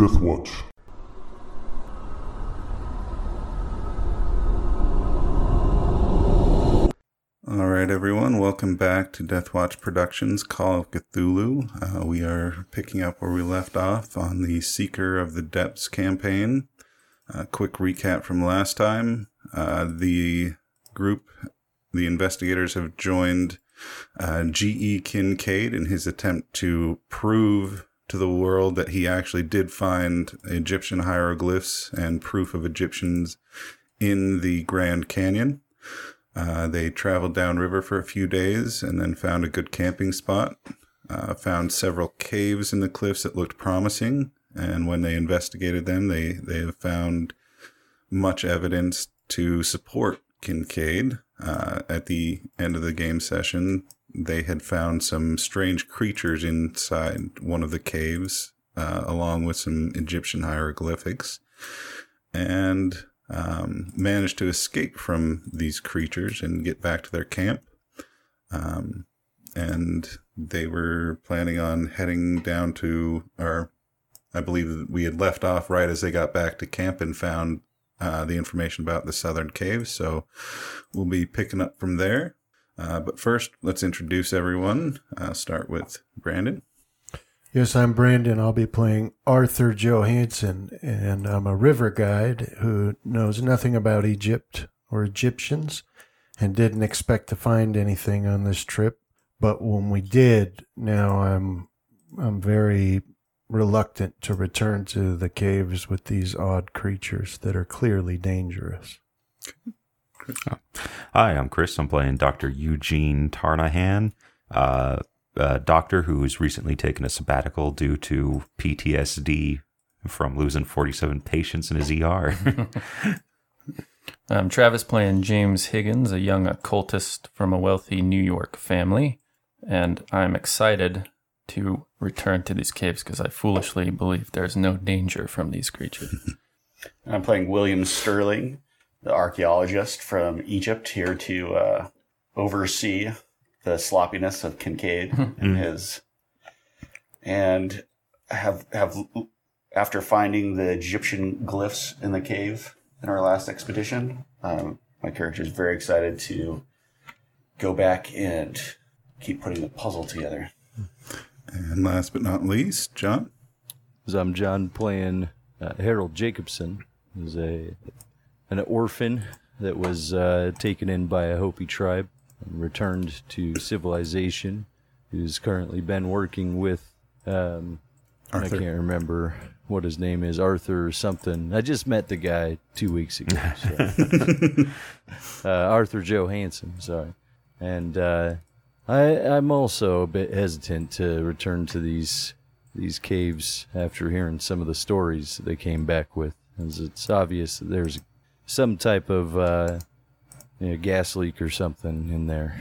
Death Watch. All right, everyone, welcome back to Death Watch Productions Call of Cthulhu. Uh, we are picking up where we left off on the Seeker of the Depths campaign. A quick recap from last time. Uh, the group, the investigators, have joined uh, G.E. Kincaid in his attempt to prove to the world that he actually did find Egyptian hieroglyphs and proof of Egyptians in the Grand Canyon. Uh, they traveled downriver for a few days and then found a good camping spot. Uh, found several caves in the cliffs that looked promising, and when they investigated them, they they have found much evidence to support Kincaid. Uh, at the end of the game session, they had found some strange creatures inside one of the caves, uh, along with some Egyptian hieroglyphics, and um, managed to escape from these creatures and get back to their camp. Um, and they were planning on heading down to, or I believe we had left off right as they got back to camp and found uh, the information about the southern caves. So we'll be picking up from there. Uh, but first, let's introduce everyone. I'll start with Brandon. Yes, I'm Brandon. I'll be playing Arthur Johansson, and I'm a river guide who knows nothing about Egypt or Egyptians and didn't expect to find anything on this trip. But when we did, now I'm I'm very reluctant to return to the caves with these odd creatures that are clearly dangerous. Hi, I'm Chris. I'm playing Dr. Eugene Tarnahan, uh, a doctor who's recently taken a sabbatical due to PTSD from losing 47 patients in his ER. I'm Travis playing James Higgins, a young occultist from a wealthy New York family, and I'm excited to return to these caves because I foolishly believe there's no danger from these creatures. I'm playing William Sterling, the archaeologist from Egypt, here to uh, oversee the sloppiness of Kincaid and his, and have have after finding the Egyptian glyphs in the cave in our last expedition, um, my character is very excited to go back and keep putting the puzzle together. And last but not least, John. So I'm John playing uh, Harold Jacobson, who's a an orphan that was uh, taken in by a Hopi tribe and returned to civilization. Who's currently been working with um, I can't remember what his name is, Arthur or something. I just met the guy two weeks ago. so. uh, Arthur Johansson, sorry. And uh, I, I'm also a bit hesitant to return to these these caves after hearing some of the stories they came back with, as it's obvious that there's some type of uh, you know, gas leak or something in there.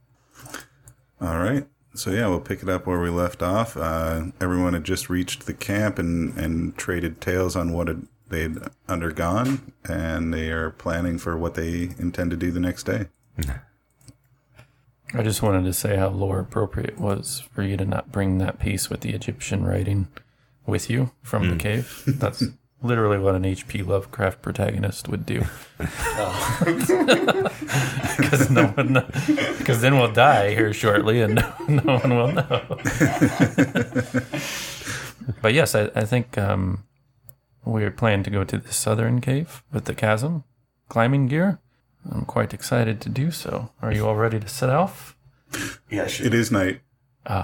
All right. So yeah, we'll pick it up where we left off. Uh, everyone had just reached the camp and, and traded tales on what had, they'd undergone, and they are planning for what they intend to do the next day. I just wanted to say how lore appropriate it was for you to not bring that piece with the Egyptian writing with you from the cave. That's literally what an H.P. Lovecraft protagonist would do. Because no one, because then we'll die here shortly, and no, no one will know. but yes, I, I think um, we're planning to go to the southern cave with the chasm climbing gear. I'm quite excited to do so. Are you all ready to set off? Yeah, sure. It is night.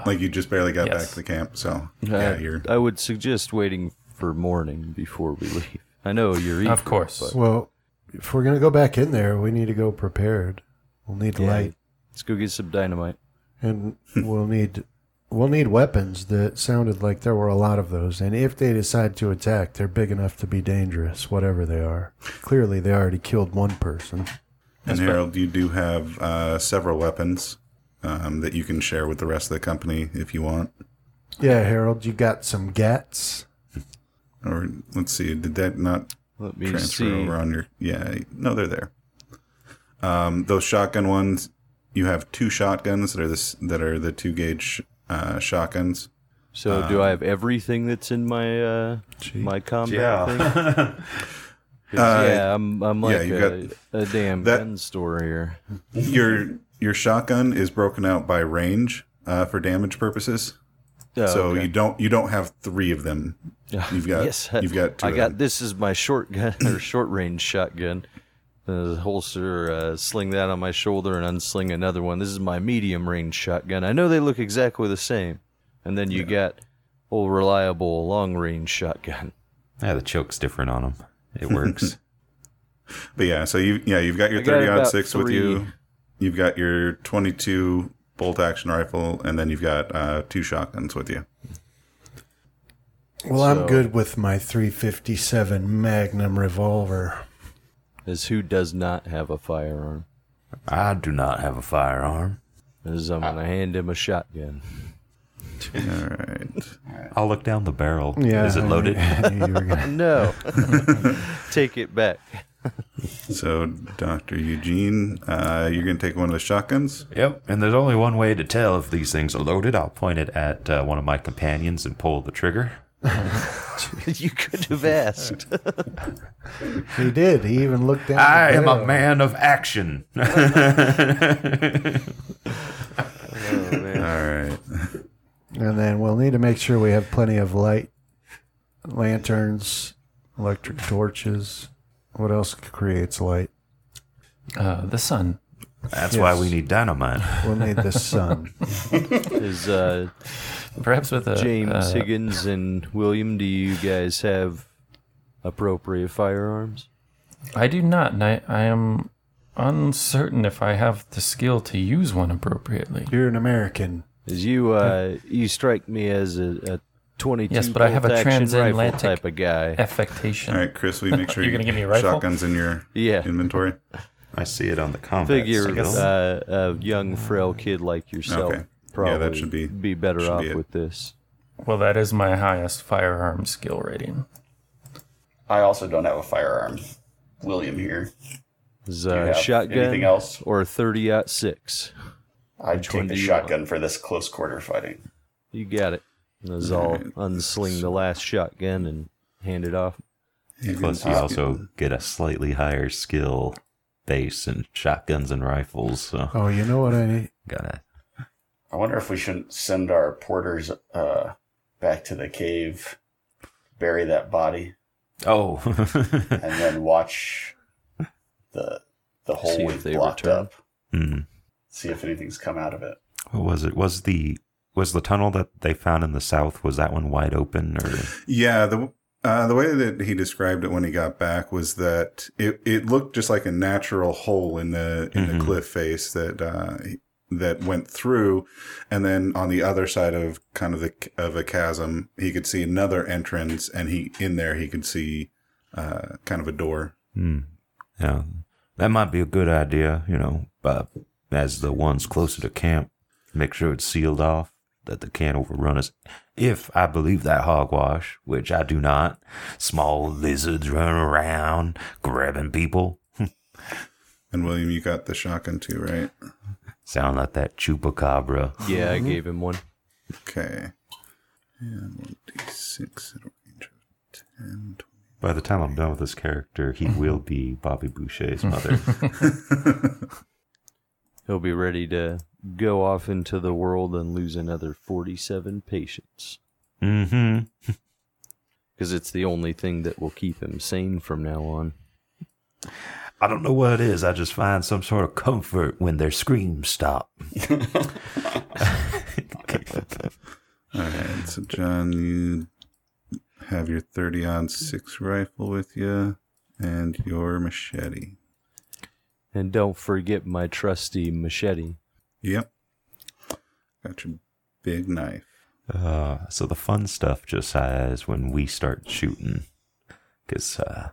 like you just barely got yes. back to the camp, so yeah, I, you're. I would suggest waiting for morning before we leave. I know you're eager, Of course. but Well, if we're gonna go back in there, we need to go prepared. We'll need yeah, light, let's go get some dynamite. and we'll need we'll need weapons. That sounded like there were a lot of those. And if they decide to attack, they're big enough to be dangerous, whatever they are. Clearly, they already killed one person. and Harold, you do have uh, several weapons um, that you can share with the rest of the company if you want. Yeah, Harold, you got some gats. Or let's see, did that not Let me transfer see. over on your? Yeah, no, they're there. Um, those shotgun ones, you have two shotguns that are this that are the two gauge uh, shotguns. So do I have everything that's in my uh, my combat thing? 'Cause, Uh, yeah, I'm I'm yeah, like you a, a damn that- gun store here. your your shotgun is broken out by range uh, for damage purposes. Oh, so okay. you don't you don't have three of them. You've got yes, you've got two I got them. this is my short gun or short range shotgun. The holster, uh, sling that on my shoulder and unsling another one. This is my medium range shotgun. I know they look exactly the same. And then you got old reliable long range shotgun. Yeah, the choke's different on them. It works. But yeah, so you yeah you've got your thirty odd about six with you. You've got your twenty two bolt action rifle, and then you've got uh, two shotguns with you. Well, I'm good with my 357 Magnum revolver. Is who does not have a firearm? I do not have a firearm. Is I'm gonna hand him a shotgun. All right. I'll look down the barrel. Yeah, Is it loaded? I knew you were gonna- No, take it back. So Doctor Eugene, uh, you're gonna take one of the shotguns. Yep, and there's only one way to tell if these things are loaded. I'll point it at uh, one of my companions and pull the trigger. you could have asked. he did. He even looked down. I the am a man of action. All right. And then we'll need to make sure we have plenty of light, lanterns, electric torches. What else creates light? Uh, the sun. That's why we need dynamite. We'll need the sun. Is uh, Perhaps with a James uh, Higgins and William? Do you guys have appropriate firearms? I do not, and I, I am uncertain if I have the skill to use one appropriately. You're an American. Is you uh, you strike me as a, a twenty-two Yes, but I have a bolt action rifle transatlantic type of guy. Affectation. All right, Chris, will you make sure You're you gonna give me a rifle? shotguns in your Yeah. inventory? I see it on the combat Figure uh, a young frail kid like yourself Okay. Probably Yeah, that should be- be better should off be with this. Well, that is my highest firearm skill rating. I also don't have a firearm. William here. Is Do you have shotgun anything else? or a thirty out six? I'd one take the do you shotgun for this close quarter fighting. You got it. As I'll unsling the last shotgun and hand it off. Plus, you also get a slightly higher skill base in shotguns and rifles. So, Oh, you know what I need? gotta. I wonder if we shouldn't send our porters uh, back to the cave, bury that body, Oh, and then watch the the hole See if we've blocked return. up. Hmm. See if anything's come out of it. what was it? Was the was the tunnel that they found in the south? Was that one wide open or? Yeah, the uh, the way that he described it when he got back was that it, it looked just like a natural hole in the in the Mhm. cliff face that uh, that went through, and then on the other side of kind of the of a chasm, he could see another entrance, and he in there he could see uh, kind of a door. Hmm. Yeah, that might be a good idea. You know, but as the ones closer to camp, make sure it's sealed off that they can't overrun us. If I believe that hogwash, which I do not, small lizards running around grabbing people. And William, you got the shotgun too, right? Sound like that chupacabra. Yeah, I gave him one. Okay. And one d six at a range of 10, By the time I'm done with this character, he will be Bobby Boucher's mother. He'll be ready to go off into the world and lose another 47 patients. mm-hmm. Because it's the only thing that will keep him sane from now on. I don't know what it is. I just find some sort of comfort when their screams stop. All right, so John, you have your 30 on 6 rifle with you and your machete. And don't forget my trusty machete. Yep. Got your big knife. Uh, so the fun stuff, Josiah, is when we start shooting, because uh,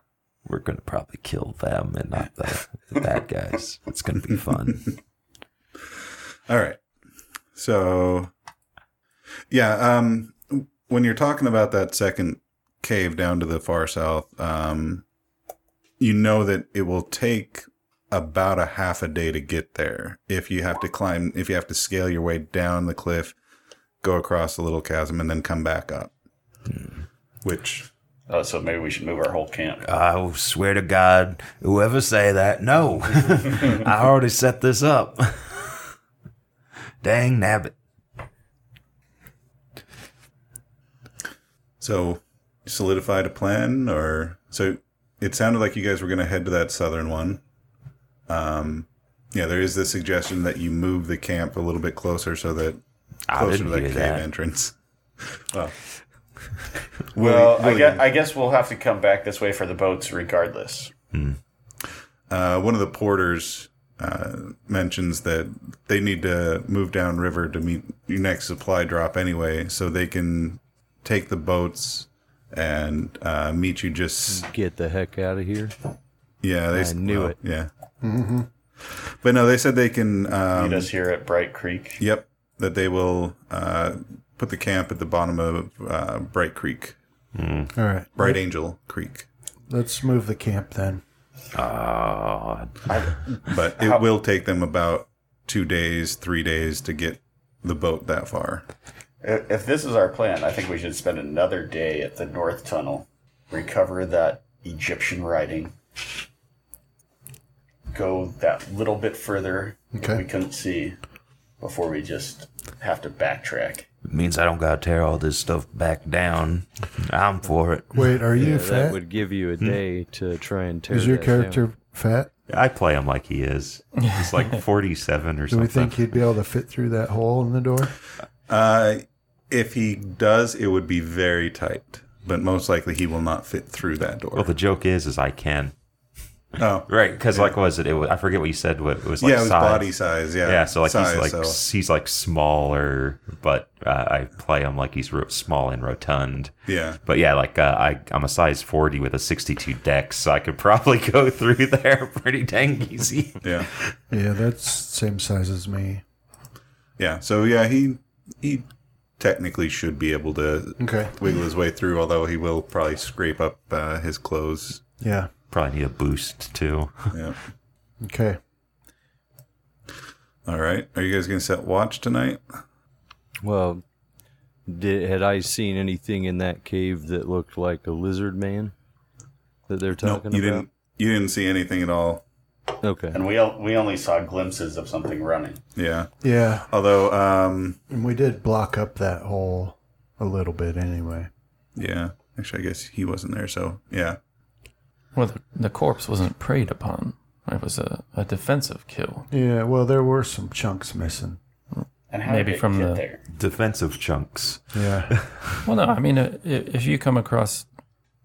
we're gonna probably kill them and not the, the bad guys. It's gonna be fun. All right. So, yeah, um, when you're talking about that second cave down to the far south, um, you know that it will take about a half a day to get there if you have to climb, if you have to scale your way down the cliff, go across the little chasm and then come back up. Which Oh, so maybe we should move our whole camp. I swear to God, whoever say that, no. I already set this up. Dang nabbit. So, solidified a plan, or so it sounded like you guys were going to head to that southern one. Um, yeah, there is the suggestion that you move the camp a little bit closer so that I closer to didn't that hear cave that. entrance. Well, Well, I guess, I guess we'll have to come back this way for the boats regardless. uh, one of the porters uh, mentions that they need to move down river to meet your next supply drop anyway, so they can take the boats and uh, meet you just Get the heck out of here. Yeah, they I knew well, it. Yeah. Mm-hmm. But no, they said they can. Um, Meet us here at Bright Creek. Yep, that they will uh, put the camp at the bottom of uh, Bright Creek, All right. Bright Angel Creek. Let's move the camp then. Oh, But it will take them about two days, three days to get the boat that far. If if this is our plan, I think we should spend another day at the North Tunnel, recover that Egyptian writing, go that little bit further Okay. that we couldn't see before we just have to backtrack. It means I don't gotta tear all this stuff back down. I'm for it. Wait, are you Yeah, fat? that would give you a day to try and tear. Is your that down. character fat? I play him like he is. He's like 47 or something. Do we think he'd be able to fit through that hole in the door? Uh, if he does, it would be very tight. But most likely, he will not fit through that door. well, the joke is, is I can. Oh, Right, because like, what was it? It was, I forget what you said. What it was like yeah, it was size. body size. Yeah, Yeah, so like size, he's like so- he's like smaller, but uh, I play him like he's ro- small and rotund. yeah. But yeah, like uh, I I'm a size 40 with a 62 dex, so I could probably go through there pretty dang easy. Yeah. Yeah, that's same size as me. Yeah. So yeah, he he technically should be able to Okay. wiggle his way through, although he will probably scrape up uh, his clothes. Yeah. Probably need a boost too. Yeah. Okay. All right. Are you guys gonna set watch tonight? Well, did had I seen anything in that cave that looked like a lizard man that they're talking talking you about? didn't. You didn't see anything at all. Okay. And we we only saw glimpses of something running. Yeah. Yeah. Although, um, And we did block up that hole a little bit anyway. yeah. Actually, I guess he wasn't there. So yeah. Well, the, the corpse wasn't preyed upon. It was a, a defensive kill. Yeah, well, there were some chunks missing. And how Maybe did it from get the- there? Defensive chunks. Yeah. Well, no, I mean, uh, i- if you come across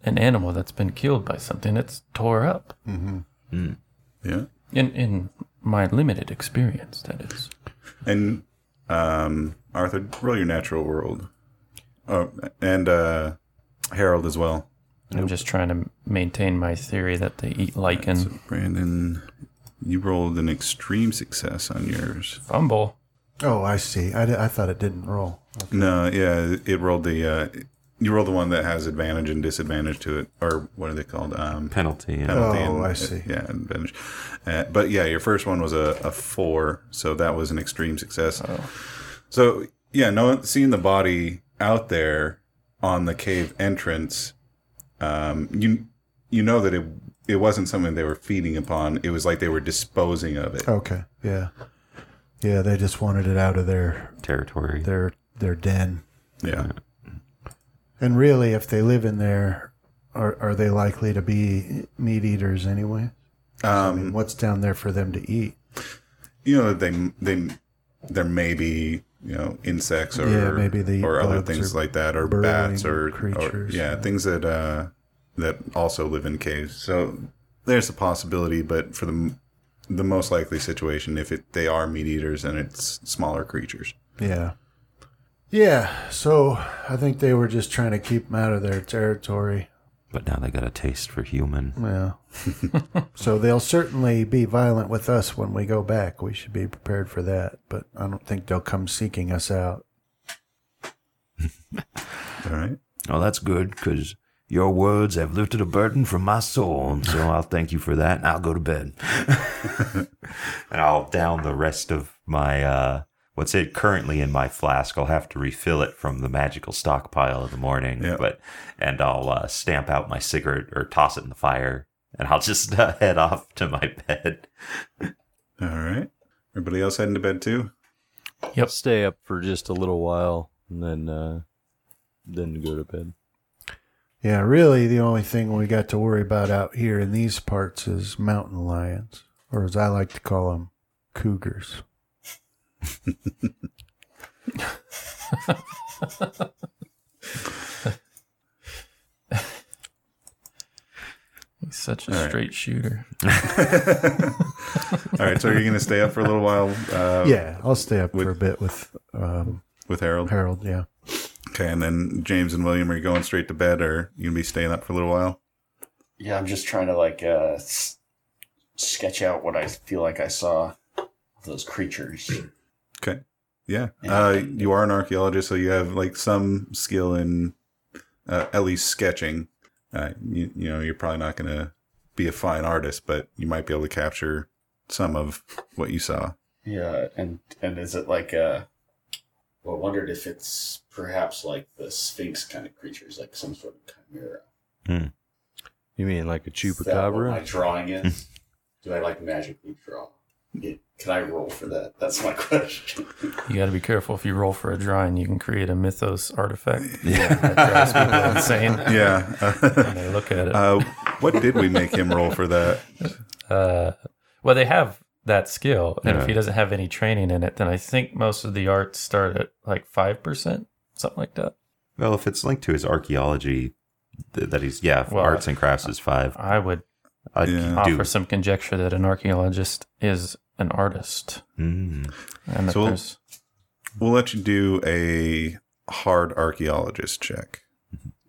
an animal that's been killed by something, it's tore up. Yeah. In in my limited experience, that is. And um, Arthur, roll your natural world. Oh, and uh, Harold as well. I'm just trying to maintain my theory that they eat lichen. Brandon, you rolled an extreme success on yours. Fumble. oh, I see. I, I thought it didn't roll. No, yeah, it rolled the. Uh, you rolled the one that has advantage and disadvantage to it, or what are they called? Um, Penalty. And penalty Oh, and- I see. Yeah, advantage. Uh, but yeah, your first one was a, a four, so that was an extreme success. Oh. So yeah, no, seeing the body out there on the cave entrance, um, you you know that it it wasn't something they were feeding upon. It was like they were disposing of it. Okay. Yeah. Yeah, they just wanted it out of their territory. their their den. Yeah, And really, if they live in there, are are they likely to be meat eaters anyway? I mean, what's down there for them to eat? you know they they there may be you know insects or Yeah, maybe eat or other things or like that or bats or, or yeah, yeah. things that uh that also live in caves so there's a possibility but for the the most likely situation if it they are meat eaters and it's smaller creatures Yeah. Yeah. So I think they were just trying to keep them out of their territory. But now they got a taste for human. Well, so they'll certainly be violent with us when we go back. We should be prepared for that. But I don't think they'll come seeking us out. all right Oh, that's good because your words have lifted a burden from my soul, and so I'll thank you for that. And I'll go to bed, and I'll down the rest of my uh, what's it currently in my flask. I'll have to refill it from the magical stockpile in the morning. Yeah. But and I'll uh, stamp out my cigarette or toss it in the fire, and I'll just uh, head off to my bed. All right. Everybody else heading to bed too? Yep. Stay up for just a little while and then uh, then go to bed. Yeah, really, the only thing we got to worry about out here in these parts is mountain lions, or as I like to call them, cougars. He's such a All right. straight shooter. All right. So are you going to stay up for a little while? Uh, yeah, I'll stay up with- for a bit with um, With Harold. Harold. Yeah. Okay, and then James and William are you going straight to bed, or you gonna be staying up for a little while? Yeah, I'm just trying to like uh, s- sketch out what I feel like I saw those creatures. Okay. Yeah. Yeah. Uh, you are an archaeologist, so you have like some skill in uh, at least sketching. Uh, you, you know, you're probably not going to be a fine artist, but you might be able to capture some of what you saw. Yeah, and and is it like uh well, I wondered if it's perhaps like the Sphinx kind of creatures, like some sort of chimera. You mean like a Is that what my drawing is? Do I like magically draw? It- Can I roll for that? That's my question. You got to be careful. If you roll for a drawing, you can create a mythos artifact Yeah. that drives people insane yeah. when they look at it. uh, what did we make him roll for that? Uh, well, they have that skill, and if he doesn't have any training in it, then I think most of the arts start at like five percent, something like that. Well, if it's linked to his archaeology, th- that he's yeah, Well, arts and crafts is five. I would I'd Yeah. do. offer some conjecture that an archaeologist is an artist, Mm. and that So- there's We'll let you do a hard archaeologist check.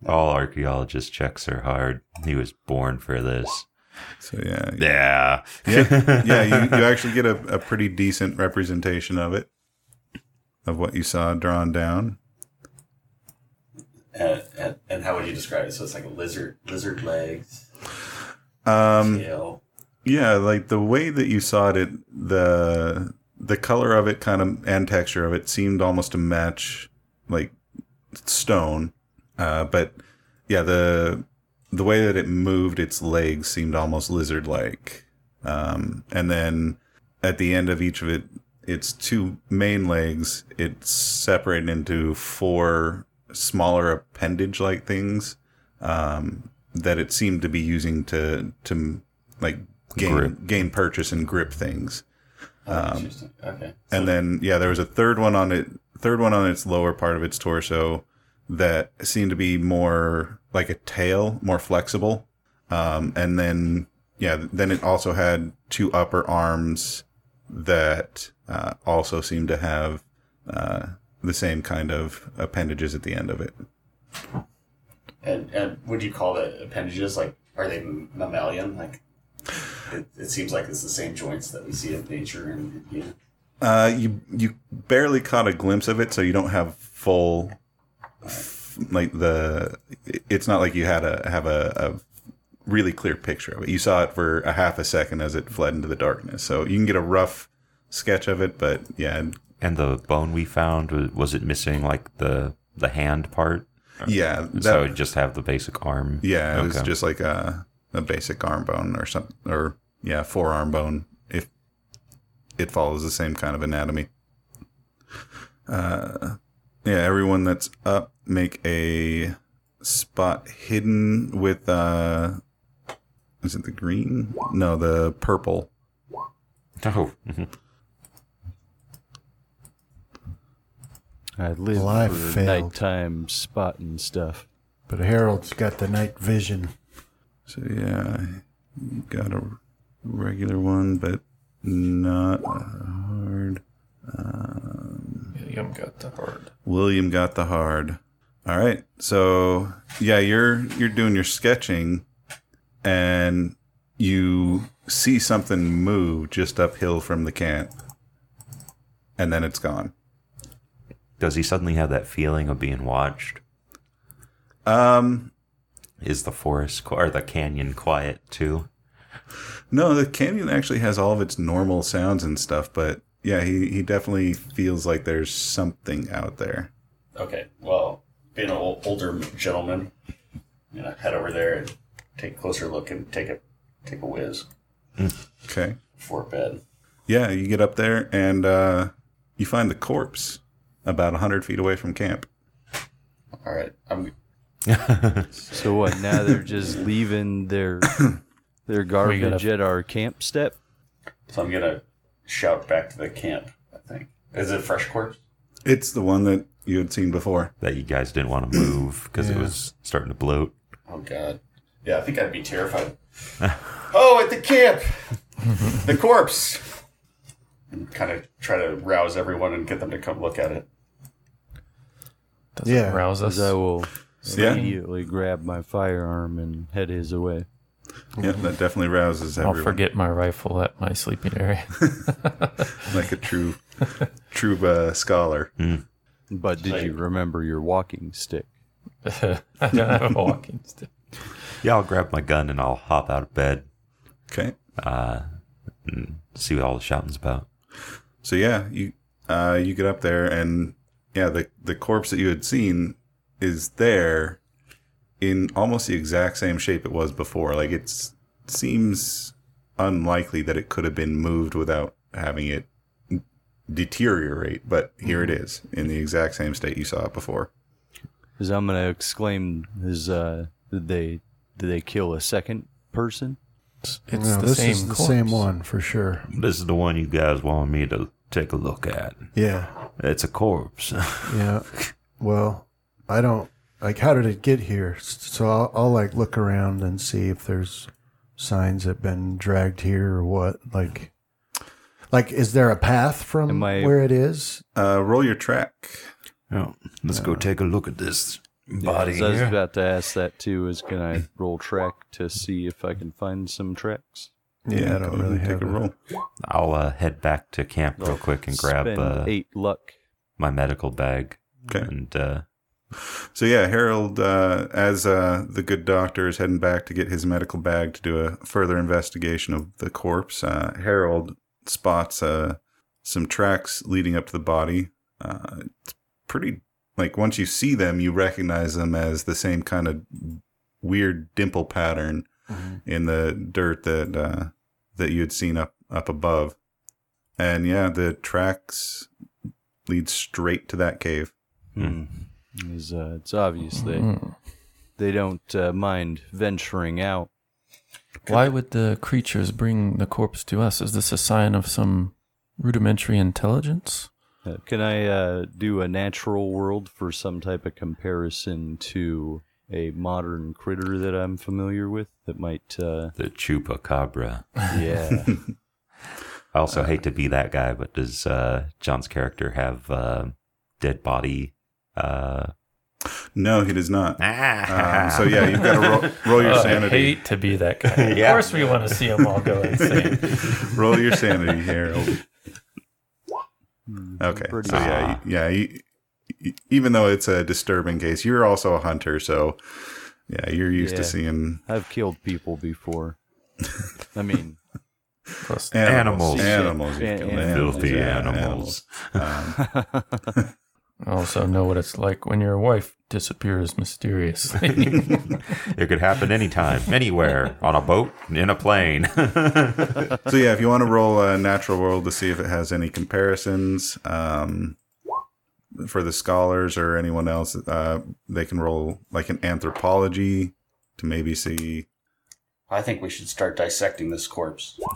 All archaeologist checks are hard. He was born for this. So yeah, Yeah. yeah, yeah. You, you actually get a, a pretty decent representation of it, of what you saw drawn down. and, and and how would you describe it? So it's like a lizard, lizard legs, Um, tail. Yeah, like the way that you saw it, the the color of it, kind of, and texture of it seemed almost to match like stone. Uh, but yeah, the the way that it moved its legs seemed almost lizard like. Um, and then at the end of each of it, its two main legs, it's separated into four smaller appendage like things um, that it seemed to be using to to like gain Grip. gain purchase and grip things. Oh, interesting. Okay. And then yeah, there was a third one on it, third one on its lower part of its torso that seemed to be more like a tail, more flexible. Um, and then yeah, then it also had two upper arms that uh, also seemed to have uh, the same kind of appendages at the end of it. And and would you call the appendages like are they mammalian? Like it, it seems like it's the same joints that we see in nature and you know. Uh, you you barely caught a glimpse of it, so you don't have full f- like the. It's not like you had a have a, a really clear picture of it. You saw it for a half a second as it fled into the darkness, so you can get a rough sketch of it. But yeah, And the bone we found was, was it missing like the the hand part? yeah, that, so it just have the basic arm. yeah, it was just like a a basic arm bone or something, or yeah, forearm bone. If it follows the same kind of anatomy. Uh, yeah, everyone that's up make a spot hidden with uh, is it the green? No, the purple. Oh, I live Well, I for failed. nighttime spotting stuff. But Harold's got the night vision. So yeah, you got a regular one, but not hard. William got the hard. William got the hard. All right. So yeah, you're you're doing your sketching and you see something move just uphill from the camp. And then it's gone. does he suddenly have that feeling of being watched? Um Is the forest or the canyon quiet too? no, the canyon actually has all of its normal sounds and stuff, but yeah, he, he definitely feels like there's something out there. Okay, well, being an ol- older gentleman, I'm gonna head over there and take a closer look and take a take a whiz Okay. before bed. Yeah, you get up there and uh, you find the corpse about 100 feet away from camp. All right, I'm So what? Now they're just leaving their their garbage at our camp step. so I'm gonna shout back to the camp. I think is it fresh corpse? It's the one that you had seen before. that you guys didn't want to move because it was starting to bloat. Oh God, yeah, I think I'd be terrified. oh, at the camp, the corpse. And kind of try to rouse everyone and get them to come look at it. Does Yeah, it rouse us? I will Yeah. immediately grab my firearm and head his way. Yeah, that definitely rouses everyone. I'll forget my rifle at my sleeping area. Like a true, true uh, scholar. But did you remember your walking stick? I don't have a walking stick. Yeah, I'll grab my gun and I'll hop out of bed Okay. and see what all the shouting's about. So yeah, you uh, you get up there and yeah, the the corpse that you had seen is there in almost the exact same shape it was before. Like it seems unlikely that it could have been moved without having it deteriorate, but here it is in the exact same state you saw it before. Because I'm gonna exclaim: Is uh, did they did they kill a second person? It's no, the this same is the corpse. same one for sure. This is the one you guys want me to take a look at. Yeah, It's a corpse. yeah. Well, I don't like. How did it get here? So I'll, I'll like look around and see if there's signs that been dragged here or what. Like, like is there a path from Am I- where it is? Uh, roll your track. oh, let's go take a look at this body So I was here. about to ask that too. Is can I roll track to see if I can find some tracks? Yeah, I don't really and have take a a- roll. I'll uh, head back to camp real quick and grab Spend uh, eight luck. my medical bag. Okay. And uh, So yeah, Harold, uh, as uh, the good doctor is heading back to get his medical bag to do a further investigation of the corpse, uh, Harold spots uh, some tracks leading up to the body. Uh, it's pretty like once you see them, you recognize them as the same kind of weird dimple pattern in the dirt that uh, that you had seen up up above. And yeah, the tracks lead straight to that cave. Hmm. Is, uh, it's obvious they Hmm. they don't uh, mind venturing out. Why would the creatures bring the corpse to us? Is this a sign of some rudimentary intelligence? Uh, can I uh, do a natural world for some type of comparison to a modern critter that I'm familiar with that might, uh, the chupacabra. yeah, I also hate to be that guy, but does uh, John's character have uh, dead body? Uh, No, he does not. ah, Um, so yeah, you've got to roll, roll your Oh, I sanity. hate to be that guy. Of course, we want to see them all go insane. Roll your sanity, Harold. Okay. pretty- So yeah, y- yeah. You, y- even though it's a disturbing case, you're also a hunter, so yeah, you're used to seeing I've killed people before. I mean, Plus, animals. Animals. Animals. you've An- killed animals, filthy yeah, animals. Um, I also know what it's like when your wife disappears mysteriously. It could happen anytime, anywhere, on a boat, in a plane. so yeah, if you want to roll a natural world to see if it has any comparisons um, for the scholars or anyone else, uh, they can roll like an anthropology to maybe see. I think we should start dissecting this corpse.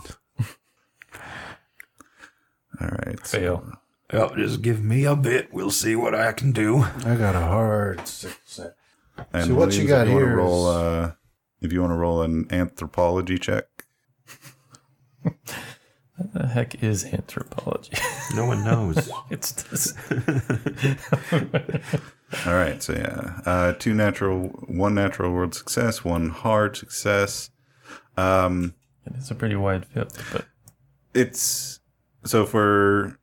All right. so- Fail. oh, just give me a bit. We'll see what I can do. I got a hard success. And So what Williams, you if got wanna here Roll, is- uh, if you want to roll an anthropology check. What the heck is anthropology? No one knows. it's this. All right. So yeah, uh, two natural, one natural world success, one hard success. Um, It's a pretty wide field, but it's so for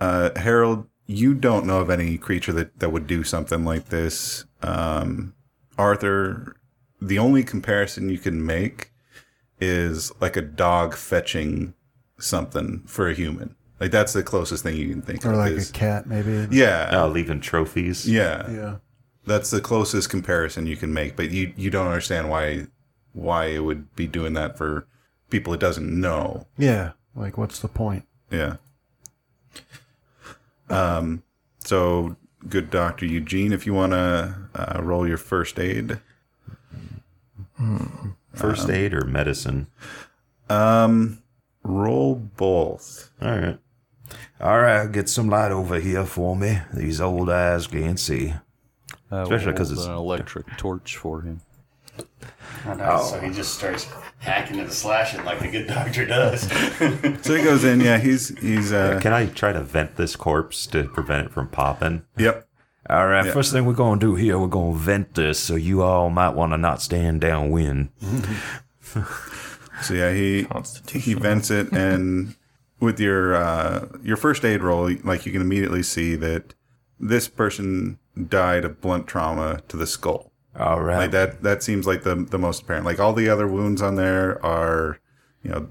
uh, Harold. You don't know of any creature that that would do something like this. Um, Arthur, the only comparison you can make is like a dog fetching something for a human. Like that's the closest thing you can think Or of. like is- a cat, maybe. yeah, Oh, leaving trophies. yeah, Yeah. That's the closest comparison you can make. But you you don't understand why why it would be doing that for people it doesn't know. Yeah. Like, what's the point? Yeah. Um. So, good Doctor Eugene, if you want to uh, roll your first aid. First aid or medicine? Um, roll both. All right. All right, get some light over here for me. These old eyes can't see. I will Especially 'cause hold it's- an electric torch for him. Oh, nice. So he just starts hacking and slashing like the good doctor does. So he goes in. Yeah, he's he's uh. Can I try to vent this corpse to prevent it from popping? Yep. All right, Yeah. first thing we're going to do here, we're going to vent this, so you all might want to not stand downwind. So yeah, he he vents it, and with your uh, your first aid roll, like you can immediately see that this person died of blunt trauma to the skull. All right. Like that that seems like the the most apparent. Like all the other wounds on there are, you know,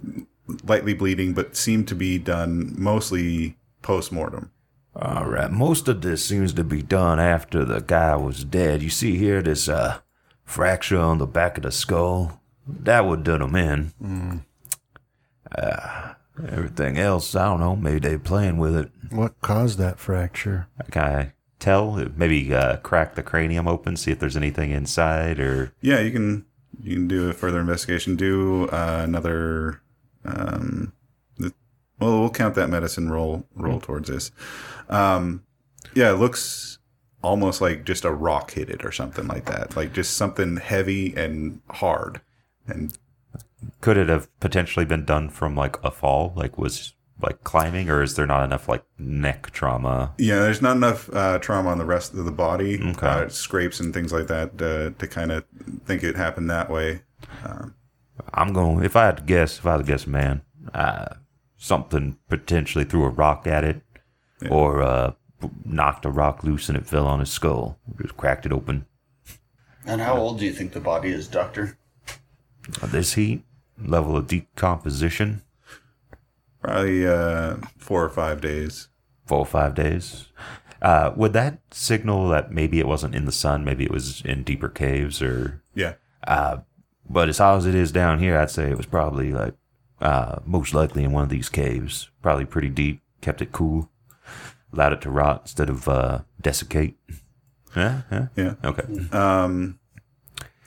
lightly bleeding, but seem to be done mostly post mortem. All right. Most of this seems to be done after the guy was dead. You see here this uh, fracture on the back of the skull. That would done him in. Mm. Uh, everything else, I don't know. Maybe they playing with it. What caused that fracture? Can I tell? Maybe uh, crack the cranium open, see if there's anything inside, or Yeah, you can you can do a further investigation. Do uh, another. Um, the, well, we'll count that medicine roll roll towards this. Um, yeah, it looks almost like just a rock hit it or something like that. Like just something heavy and hard. And could it have potentially been done from like a fall? Like was like climbing, or is there not enough like neck trauma? yeah, there's not enough uh, trauma on the rest of the body, Okay. uh, scrapes and things like that, uh, to kind of think it happened that way. Um, I'm going, if I had to guess, if I had to guess, man, uh, something potentially threw a rock at it or uh, knocked a rock loose and it fell on his skull. Just cracked it open. and how old do you think the body is, Doctor? Uh, This heat, level of decomposition, Probably uh, four or five days. four or five days. Uh, would that signal that maybe it wasn't in the sun, maybe it was in deeper caves, or Yeah. Uh, but as hot as it is down here, I'd say it was probably like uh, most likely in one of these caves. Probably pretty deep. Kept it cool. Allowed it to rot instead of uh, desiccate. Yeah, yeah. Yeah. okay? Um,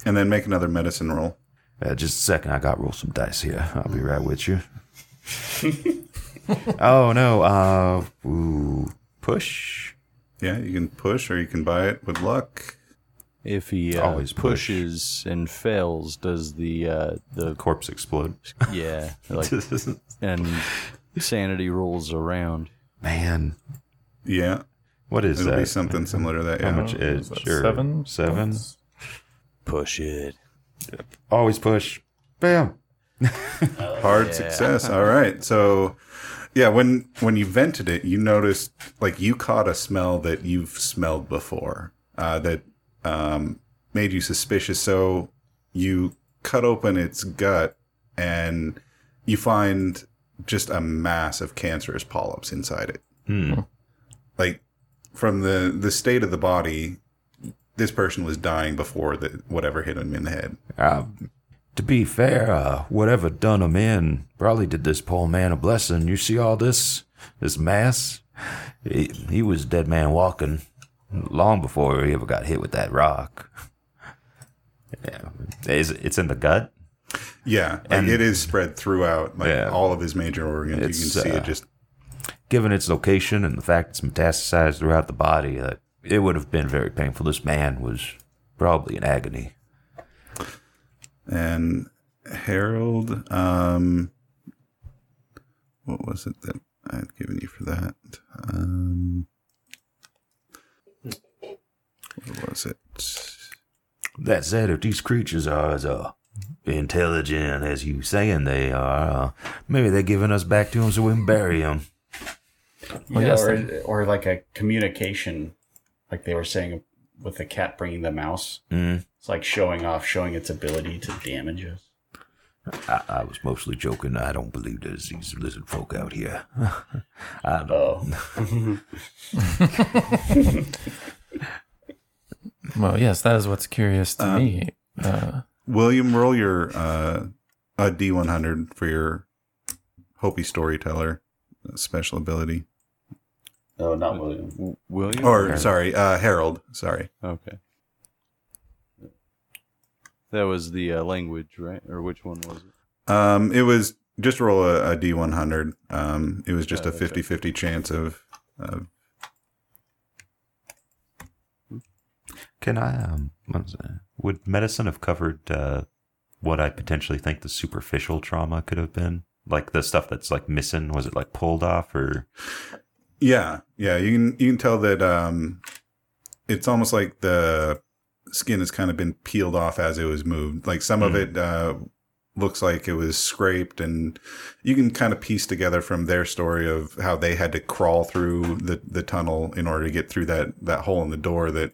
and then make another medicine roll. Uh, just a second, I got roll some dice here. I'll be right with you. oh no! Uh, ooh, push. Yeah, you can push or you can buy it with luck. If he uh, Always push. pushes and fails, does the uh, the Corpse explode. yeah like and sanity rolls around? Man, Yeah, what is that? it'll that? be something similar to that. How Yeah. much is is that sure seven? Seven. Push it. Always push. Bam. Hard success. All right. So, yeah, when when you vented it, you noticed like you caught a smell that you've smelled before uh, that um, made you suspicious. So you cut open its gut and you find just a mass of cancerous polyps inside it. Hmm. Like from the the state of the body, this person was dying before the whatever hit him in the head. uh, to be fair, uh, whatever done him in probably did this poor man a blessing. You see all this, this mass? He, he was dead man walking long before he ever got hit with that rock. Yeah. Is it- it's in the gut? Yeah, like And- it is spread throughout like Yeah. all of his major organs. You can see uh, it just Given its location and the fact it's metastasized throughout the body, uh, it would have been very painful. This man was probably in agony. And Harold. Um, what was it that I had given you for that? Um, what was it? That said, if these creatures are as uh, intelligent as you saying they are, uh, maybe they're giving us back to them so we can bury them. Well, yeah, yes, or, then. or like a communication, like they were saying with the cat bringing the mouse. Mm. It's like showing off, showing its ability to damage us. I, I was mostly joking. I don't believe there's these lizard folk out here. I don't. Oh, Well, yes, that is what's curious to me. Uh, William, roll your uh, a D100 for your Hopi storyteller special ability. no, not William. W- William? Or, sorry, uh, Harold. Sorry. Okay. That was the uh, language, right? Or which one was it? Um, it was just roll a, a D100. Um, it was just a okay. 50 50 chance of, of. Can I? Um, what was that? would medicine have covered uh, what I potentially think the superficial trauma could have been? Like the stuff that's like missing. Was it like pulled off or? Yeah. Yeah. You can, you can tell that um, it's almost like the skin has kind of been peeled off as it was moved. Like some of it uh, looks like it was scraped, and you can kind of piece together from their story of how they had to crawl through the, the tunnel in order to get through that, that hole in the door that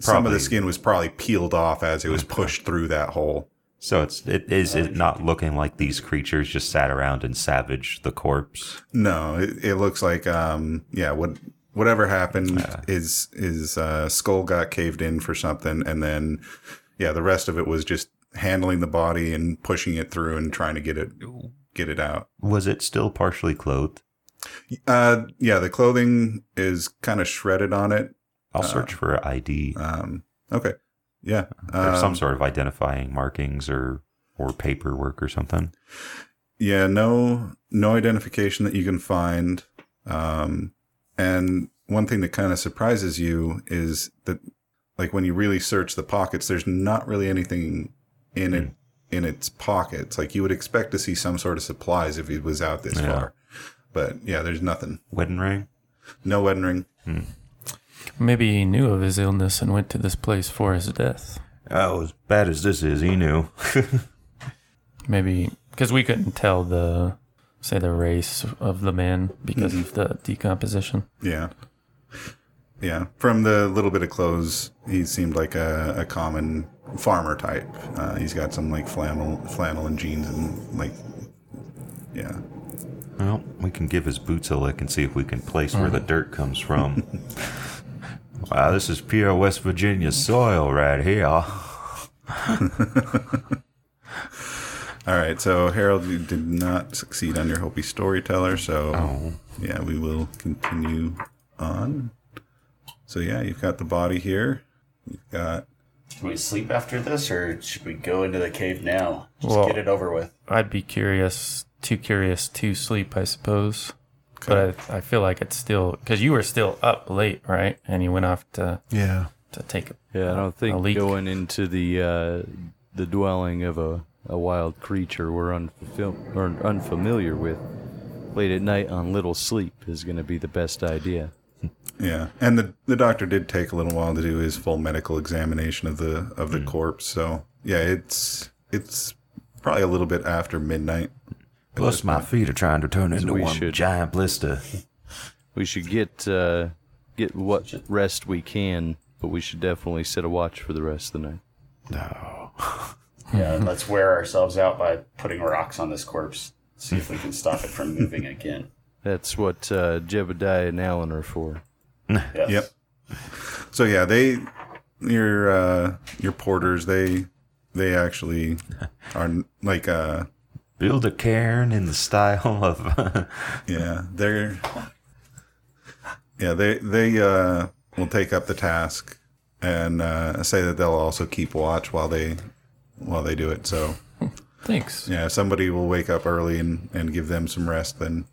some of the skin was probably peeled off as it was pushed through that hole. So it's it is it not looking like these creatures just sat around and savaged the corpse? No, it, it looks like um yeah, what whatever happened is is uh skull got caved in for something and then yeah, the rest of it was just handling the body and pushing it through and trying to get it get it out. Was it still partially clothed? Uh yeah, the clothing is kind of shredded on it. I'll search for ID Um okay. Yeah. or some Um, sort of identifying markings or or paperwork or something. Yeah, no, no identification that you can find. Um, and one thing that kind of surprises you is that, like, when you really search the pockets, there's not really anything in it hmm. in its pockets. Like you would expect to see some sort of supplies if he was out this Yeah. far, but yeah, there's nothing. Wedding ring. No wedding ring. Hmm. maybe he knew of his illness and went to this place for his death. Oh, as bad as this is, he knew. Maybe because we couldn't tell the say the race of the man because of the decomposition. Yeah. Yeah. From the little bit of clothes, he seemed like a, a common farmer type. Uh, he's got some like flannel, flannel and jeans and like, yeah. Well, we can give his boots a lick and see if we can place where the dirt comes from. Wow, this is pure West Virginia soil right here. All right. So Harold, you did not succeed on your Hopi storyteller. So Oh. yeah, we will continue on. So yeah, you've got the body here. You've got Can we sleep after this, or should we go into the cave now? Just Well- get it over with. I'd be curious, too curious to sleep, I suppose. But I, I feel like it's still because you were still up late, right? And you went off to Yeah. to take a Yeah, I don't think a leak. going into the uh, the dwelling of a, a wild creature we're unfamil- or unfamiliar with late at night on little sleep is going to be the best idea. yeah, and the the doctor did take a little while to do his full medical examination of the of the corpse. So yeah, it's it's probably a little bit after midnight. Plus, my feet are trying to turn into one should- giant blister. We should get uh, get what rest we can, but we should definitely set a watch for the rest of the night. No. Yeah, let's wear ourselves out by putting rocks on this corpse. See if we can stop it from moving again. That's what uh, Jebediah and Alan are for. Yes. Yep. So yeah, they your uh your porters they they actually are like uh Build a cairn in the style of. yeah, they're yeah, they they uh will take up the task and uh say that they'll also keep watch while they while they do it. So Thanks. yeah, if somebody will wake up early and and give them some rest then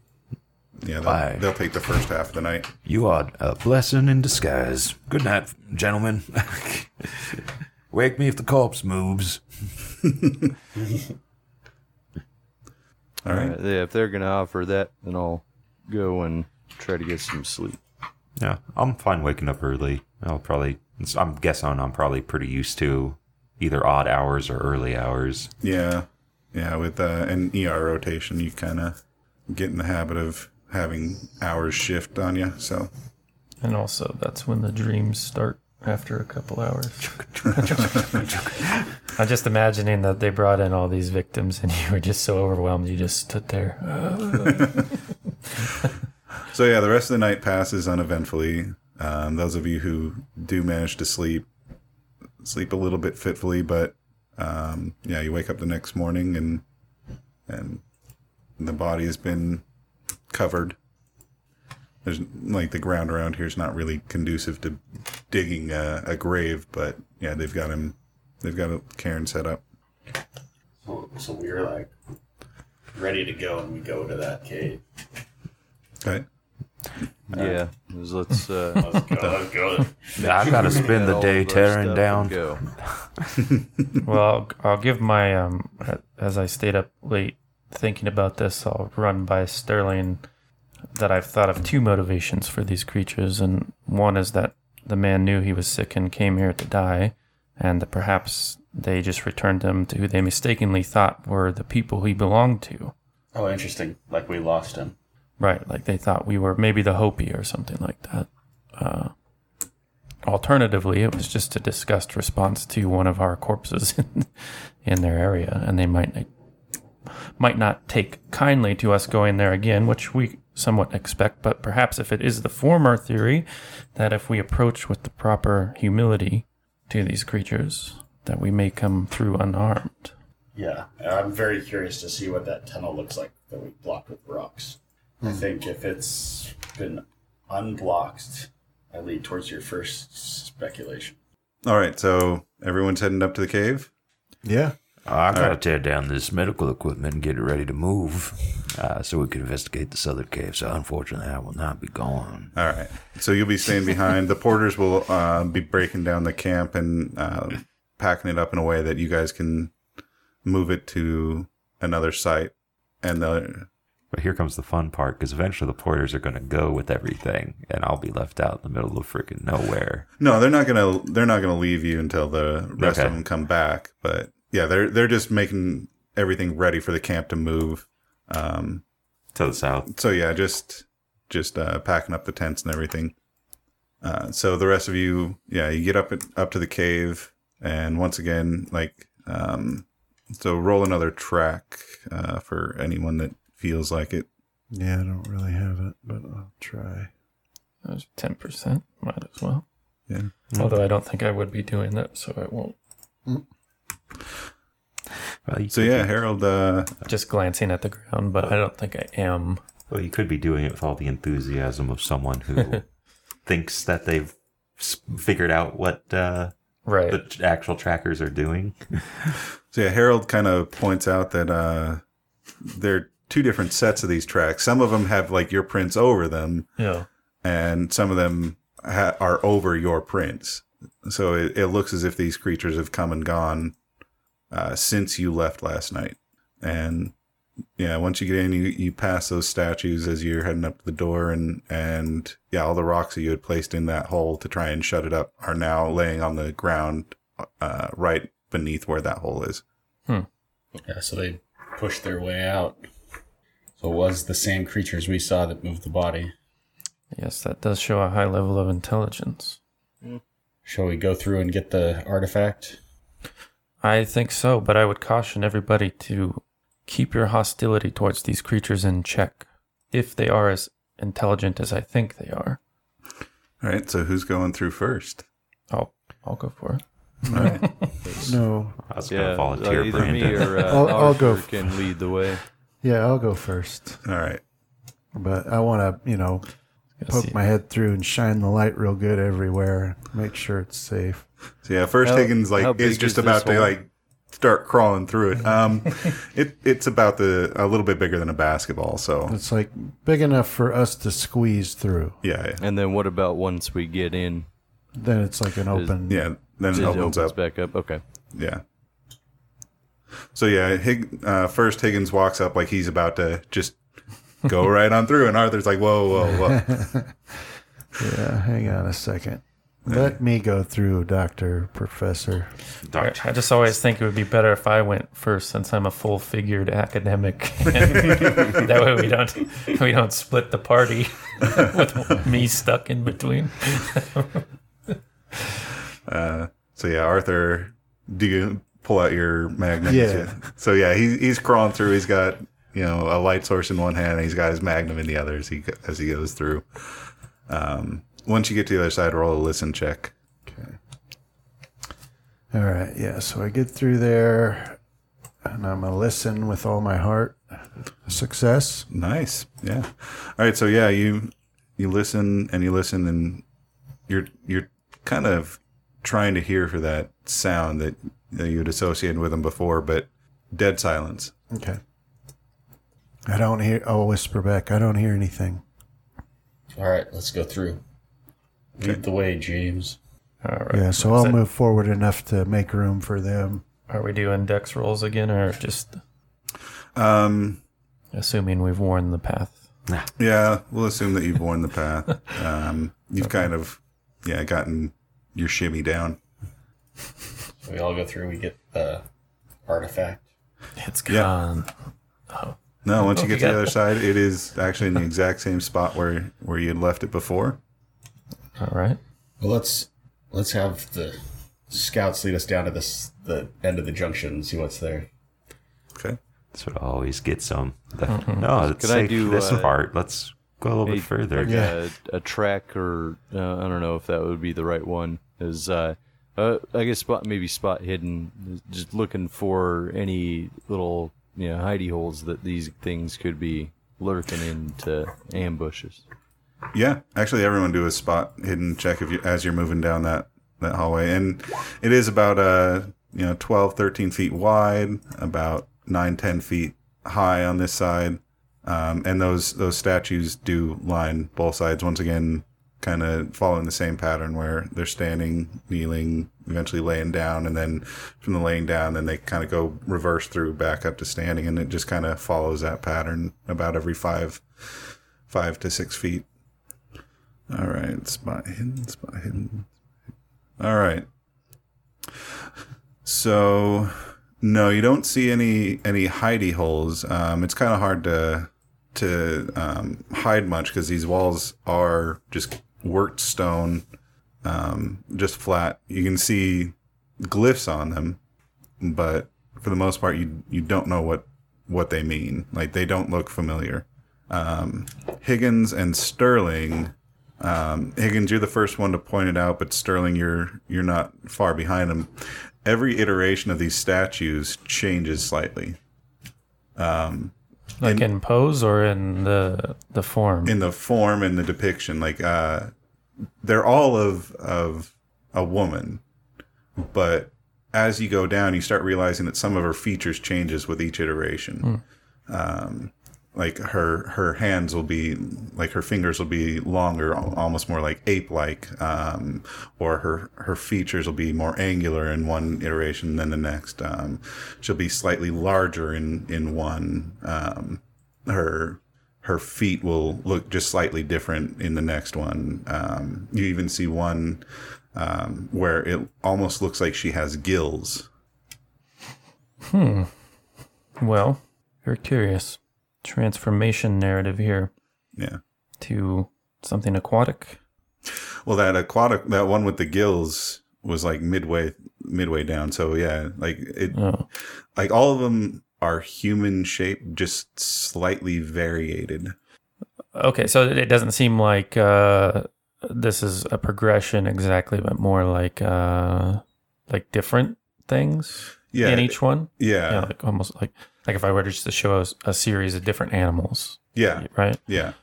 yeah, they'll, they'll take the first half of the night. You are a blessing in disguise. Good night, gentlemen. Wake me if the corpse moves. All right. Uh, yeah, if they're going to offer that, then I'll go and try to get some sleep. yeah, I'm fine waking up early. I'll probably. I'm guessing I'm probably pretty used to either odd hours or early hours. Yeah, yeah. With uh, an ER rotation, you kind of get in the habit of having hours shift on you. So And also, that's when the dreams start after a couple hours. I'm just imagining that they brought in all these victims and you were just so overwhelmed you just stood there. So yeah, the rest of the night passes uneventfully. Um, those of you who do manage to sleep, sleep a little bit fitfully, but um, yeah, you wake up the next morning and and the body has been covered. There's like the ground around here is not really conducive to digging a, a grave, but yeah, they've got him. They've got a cairn set up. So, so we were like ready to go, and we go to that cave. Okay. Yeah, let's uh, Let's go. Let's go. I gotta spend the day tearing down. Go. well, I'll, I'll give my, um, as I stayed up late thinking about this, I'll run by Sterling that I've thought of two motivations for these creatures. And one is that the man knew he was sick and came here to die, and that perhaps they just returned him to who they mistakenly thought were the people he belonged to. Oh, interesting. Like we lost him. Right, like they thought we were maybe the Hopi or something like that. Uh, alternatively, it was just a disgust response to one of our corpses in, in their area, and they might might not take kindly to us going there again, which we somewhat expect. But perhaps if it is the former theory, that if we approach with the proper humility to these creatures, that we may come through unharmed. Yeah, I'm very curious to see what that tunnel looks like that we blocked with rocks. I think if it's been unblocked, I lead towards your first speculation. All right. So everyone's heading up to the cave. Yeah. I gotta tear down this medical equipment and get it ready to move, uh, so we can investigate this other cave. So unfortunately, I will not be gone. All right. So you'll be staying behind. the porters will uh, be breaking down the camp and uh, packing it up in a way that you guys can move it to another site. And the But here comes the fun part because eventually the porters are going to go with everything, and I'll be left out in the middle of freaking nowhere. no, they're not gonna they're not gonna leave you until the rest Okay. of them come back. But yeah, they're they're just making everything ready for the camp to move. Um, To the south. so yeah, just just uh, packing up the tents and everything. Uh, so the rest of you, yeah, you get up up to the cave, and once again, like, um, so roll another track uh, for anyone that feels like it. Yeah, I don't really have it, but I'll try. There's ten percent. Might as well. Yeah. Although I don't think I would be doing that, so I won't. Well, So yeah, Harold. Uh, Just glancing at the ground, but I don't think I am. well, you could be doing it with all the enthusiasm of someone who thinks that they've figured out what uh, Right. the actual trackers are doing. so yeah, Harold kind of points out that uh, there are two different sets of these tracks. Some of them have like your prints over them, yeah. and some of them ha- are over your prints. So it, it looks as if these creatures have come and gone uh, since you left last night. And yeah, once you get in, you, you pass those statues as you're heading up to the door, and and yeah, all the rocks that you had placed in that hole to try and shut it up are now laying on the ground uh, right beneath where that hole is. Hmm. Yeah, so they pushed their way out. So it was the same creatures we saw that moved the body. Yes, that does show a high level of intelligence. Shall we go through and get the artifact? I think so, but I would caution everybody to keep your hostility towards these creatures in check. If they are as intelligent as I think they are, All right, so who's going through first? I'll I'll go for it. All right. No. I was going Yeah, to volunteer uh, either me Brandon. or uh, I'll- I'll go Arthur f- can lead the way. Yeah, I'll go first. All right. But I want to, you know, poke my head through and shine the light real good everywhere. Make sure it's safe. So yeah, first How- Higgins like is just is about to hole? like start crawling through it. Um, it it's about the a little bit bigger than a basketball. So It's like big enough for us to squeeze through. yeah, yeah, And then what about once we get in? Then it's like an open. yeah. Then it It opens up. back up. Okay. Yeah. So yeah, Hig, uh, first Higgins walks up like he's about to just go right on through, and Arthur's like, "Whoa, whoa, whoa!" Yeah, hang on a second. Let me go through, Doctor Professor. I, I just always think it would be better if I went first, since I'm a full-figured academic. that way we don't we don't split the party with me stuck in between. Uh, so yeah, Arthur, do you pull out your magnum. Yeah. So yeah, he, he's crawling through. He's got you know a light source in one hand, and he's got his magnum in the other as he as he goes through. Um, once you get to the other side, roll a listen check. Okay. All right, yeah. So I get through there, and I'm gonna listen with all my heart. Success. Nice. Yeah. All right. So yeah, you you listen and you listen and you're you're kind of trying to hear for that sound that you'd associated with them before, but dead silence. Okay. I don't hear. I'll whisper back. I don't hear anything. All right, let's go through. Lead the way, James. All right. Yeah. So Is I'll it- move forward enough to make room for them. Are we doing dex rolls again, or just Um. assuming we've worn the path? Yeah. We'll assume that you've worn the path. Um. You've kind of yeah gotten your shimmy down. So we all go through. We get the artifact. It's Yeah. gone. No, once you Oh, get to the other side, it is actually in the exact same spot where where you had left it before. All right. Well, let's let's have the scouts lead us down to this the end of the junction and see what's there. Okay. That's what always gets them. Mm-hmm. No, it's Can I do, this uh, part. Let's go a little bit further. like a, a track or uh, I don't know if that would be the right one. Is uh, uh, I guess spot maybe spot hidden. Just looking for any little you know hidey holes that these things could be lurking into ambushes. Yeah, actually, everyone do a spot hidden check if you as you're moving down that that hallway, and it is about uh you know 12, 13 feet wide, about nine, 10 feet high on this side, um, and those those statues do line both sides. Once again, kind of following the same pattern where they're standing, kneeling, eventually laying down, and then from the laying down, then they kind of go reverse through back up to standing, and it just kind of follows that pattern about every five five to six feet. All right, spot hidden, spot hidden. All right. So, no, you don't see any any hidey holes. Um, it's kind of hard to to um, hide much because these walls are just worked stone, um, just flat. You can see glyphs on them, but for the most part, you you don't know what what they mean. Like they don't look familiar. Um, Higgins and Sterling. Um, Higgins, you're the first one to point it out, but Sterling, you're you're not far behind him. Every iteration of these statues changes slightly Like in pose or in the the form? in the form and the depiction. Like uh, they're all of of a woman, but as you go down, you start realizing that some of her features changes with each iteration. Um, like her her hands will be like her fingers will be longer, almost more like ape like, um, or her her features will be more angular in one iteration than the next. Um, she'll be slightly larger in in one. Um, her her feet will look just slightly different in the next one. Um, you even see one um, where it almost looks like she has gills. Hmm. Well, very curious. Transformation narrative here Yeah. to something aquatic. Well, that aquatic, that one with the gills was like midway, midway down. So yeah, like it, Oh, like all of them are human shape just slightly variated. okay. So it doesn't seem like uh, this is a progression exactly, but more like uh, like different things Yeah, in each one. yeah, Yeah, like almost like like if I were to just to show us a series of different animals, yeah, right? yeah.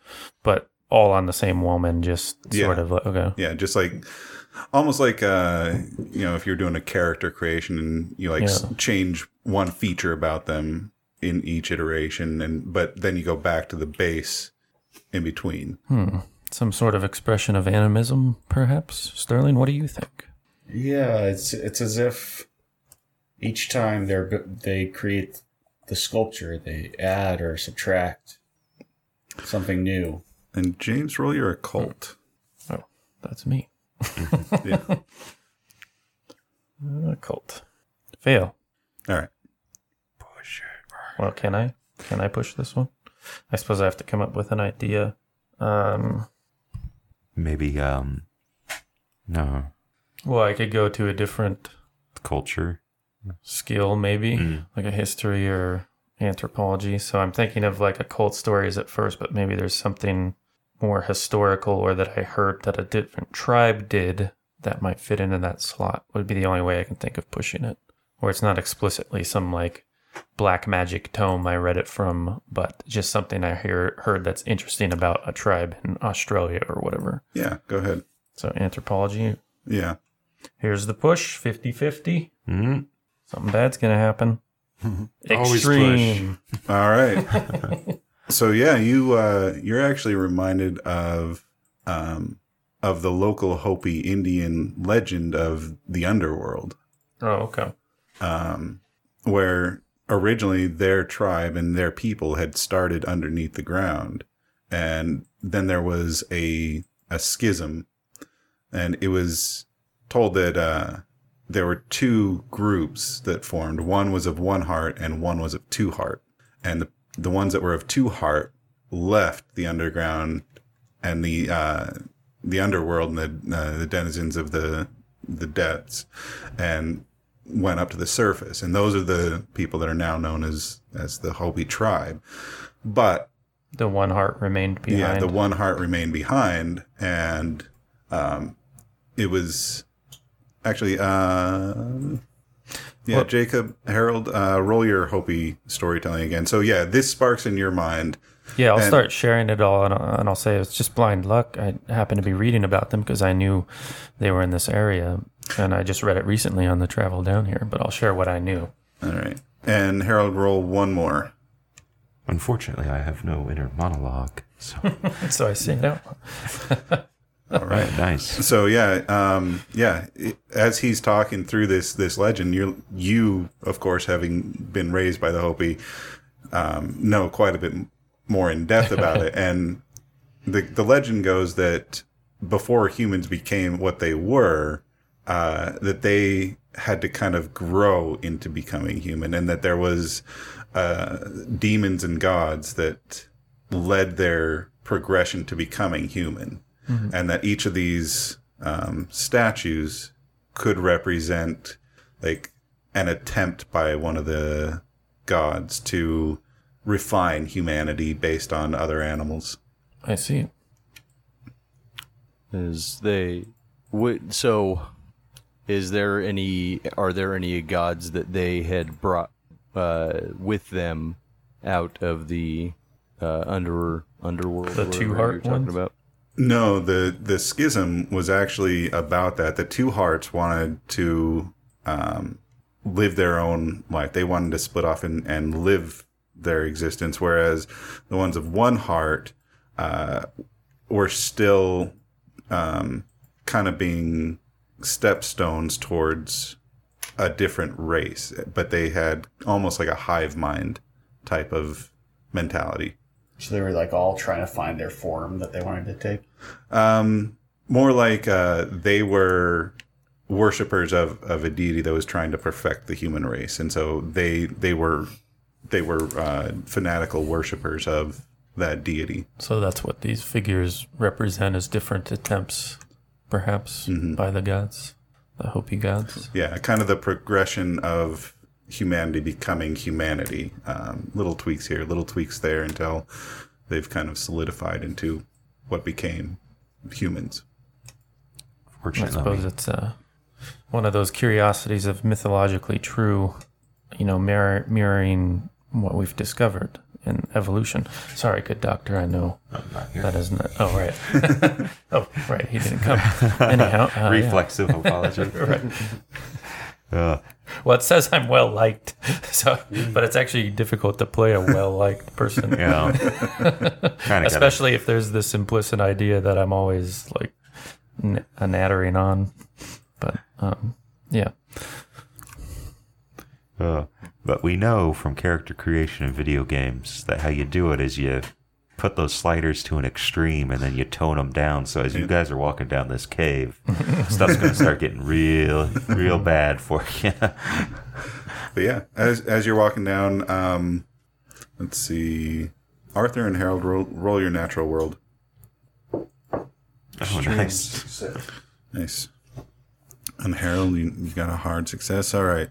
But all on the same woman, just Yeah. sort of like, okay. Yeah, just like almost like uh, you know, if you're doing a character creation and you like s- Yeah. change one feature about them in each iteration, and but then you go back to the base in between. Some sort of expression of animism, perhaps. Sterling, what do you think? Yeah, it's it's as if each time they're they create the sculpture, they add or subtract something new. And James, roll your occult. Oh, that's me. Yeah. A cult. Fail. All right. Well, can I? Can I push this one? I suppose I have to come up with an idea. Um, Maybe um no well, I could go to a different. culture. skill, maybe Mm. like a history or anthropology. So I'm thinking of like a occult stories at first, but maybe there's something more historical or that I heard that a different tribe did that might fit into that slot. Would be the only way I can think of pushing it. Or it's not explicitly some like black magic tome I read it from, but just something I hear heard that's interesting about a tribe in Australia or whatever. Yeah, go ahead. So anthropology. Yeah. Here's the push, 50-50. Mhm. Something bad's gonna happen. Extreme. All right. so yeah, you uh, you're actually reminded of um, of the local Hopi Indian legend of the underworld, Oh, okay. um, where originally their tribe and their people had started underneath the ground, and then there was a a schism, and it was told that uh, there were two groups that formed. One was of one heart, and one was of two heart. And the the ones that were of two heart left the underground and the uh, the underworld and the uh, the denizens of the the depths, and went up to the surface. And those are the people that are now known as as the Hopi tribe. But The one heart remained behind. yeah, the one heart remained behind, and um, it was actually, uh, yeah, Well- Jacob Harold, uh, roll your Hopi storytelling again. So yeah, this sparks in your mind. Yeah, I'll And- start sharing it all, and, and I'll say it's just blind luck. I happened to be reading about them because I knew they were in this area, and I just read it recently on the travel down here. But I'll share what I knew. All right, and Harold, roll one more. Unfortunately, I have no inner monologue. So so I say no. All right. nice. So yeah, um, yeah. it- as he's talking through this this legend, you you of course having been raised by the Hopi, um, know quite a bit more in depth about it. And the the legend goes that before humans became what they were, uh, that they had to kind of grow into becoming human, and that there was uh, demons and gods that led their progression to becoming human and that each of these um, statues could represent like an attempt by one of the gods to refine humanity based on other animals. I see. Is they would so? Is there any? Are there any gods that they had brought uh, with them out of the uh, under underworld? The two heart you're talking ones? about? No, the the schism was actually about that. The two hearts wanted to um, live their own life. They wanted to split off and, and live their existence, whereas the ones of one heart uh, were still um, kind of being stepstones towards a different race, but they had almost like a hive mind type of mentality. So they were like all trying to find their form that they wanted to take. Um, more like uh, they were worshippers of, of a deity that was trying to perfect the human race, and so they they were they were uh, fanatical worshippers of that deity. So that's what these figures represent as different attempts, perhaps, Mm-hmm. by the gods, the Hopi gods. Yeah, kind of the progression of humanity becoming humanity. Um, little tweaks here, little tweaks there, until they've kind of solidified into what became humans. I suppose it's uh, one of those curiosities of mythologically true, you know, mirror, mirroring what we've discovered in evolution. Sorry, good doctor, I know that isn't it. Oh, right. oh, right, he didn't come. Anyhow, uh, yeah. reflexive apology. Uh, Well, it says I'm well liked, so but it's actually difficult to play a well liked person. yeah, Especially if there's this implicit idea that I'm always like n- a nattering on. But um, yeah, Uh, but we know from character creation in video games that how you do it is you put those sliders to an extreme and then you tone them down. So as you guys are walking down this cave, stuff's going to start getting real, real bad for you. But yeah, as as you're walking down, um, let's see, Arthur and Harold roll, roll your natural world. oh, nice. Nice. And Harold, you, you got a hard success. All right.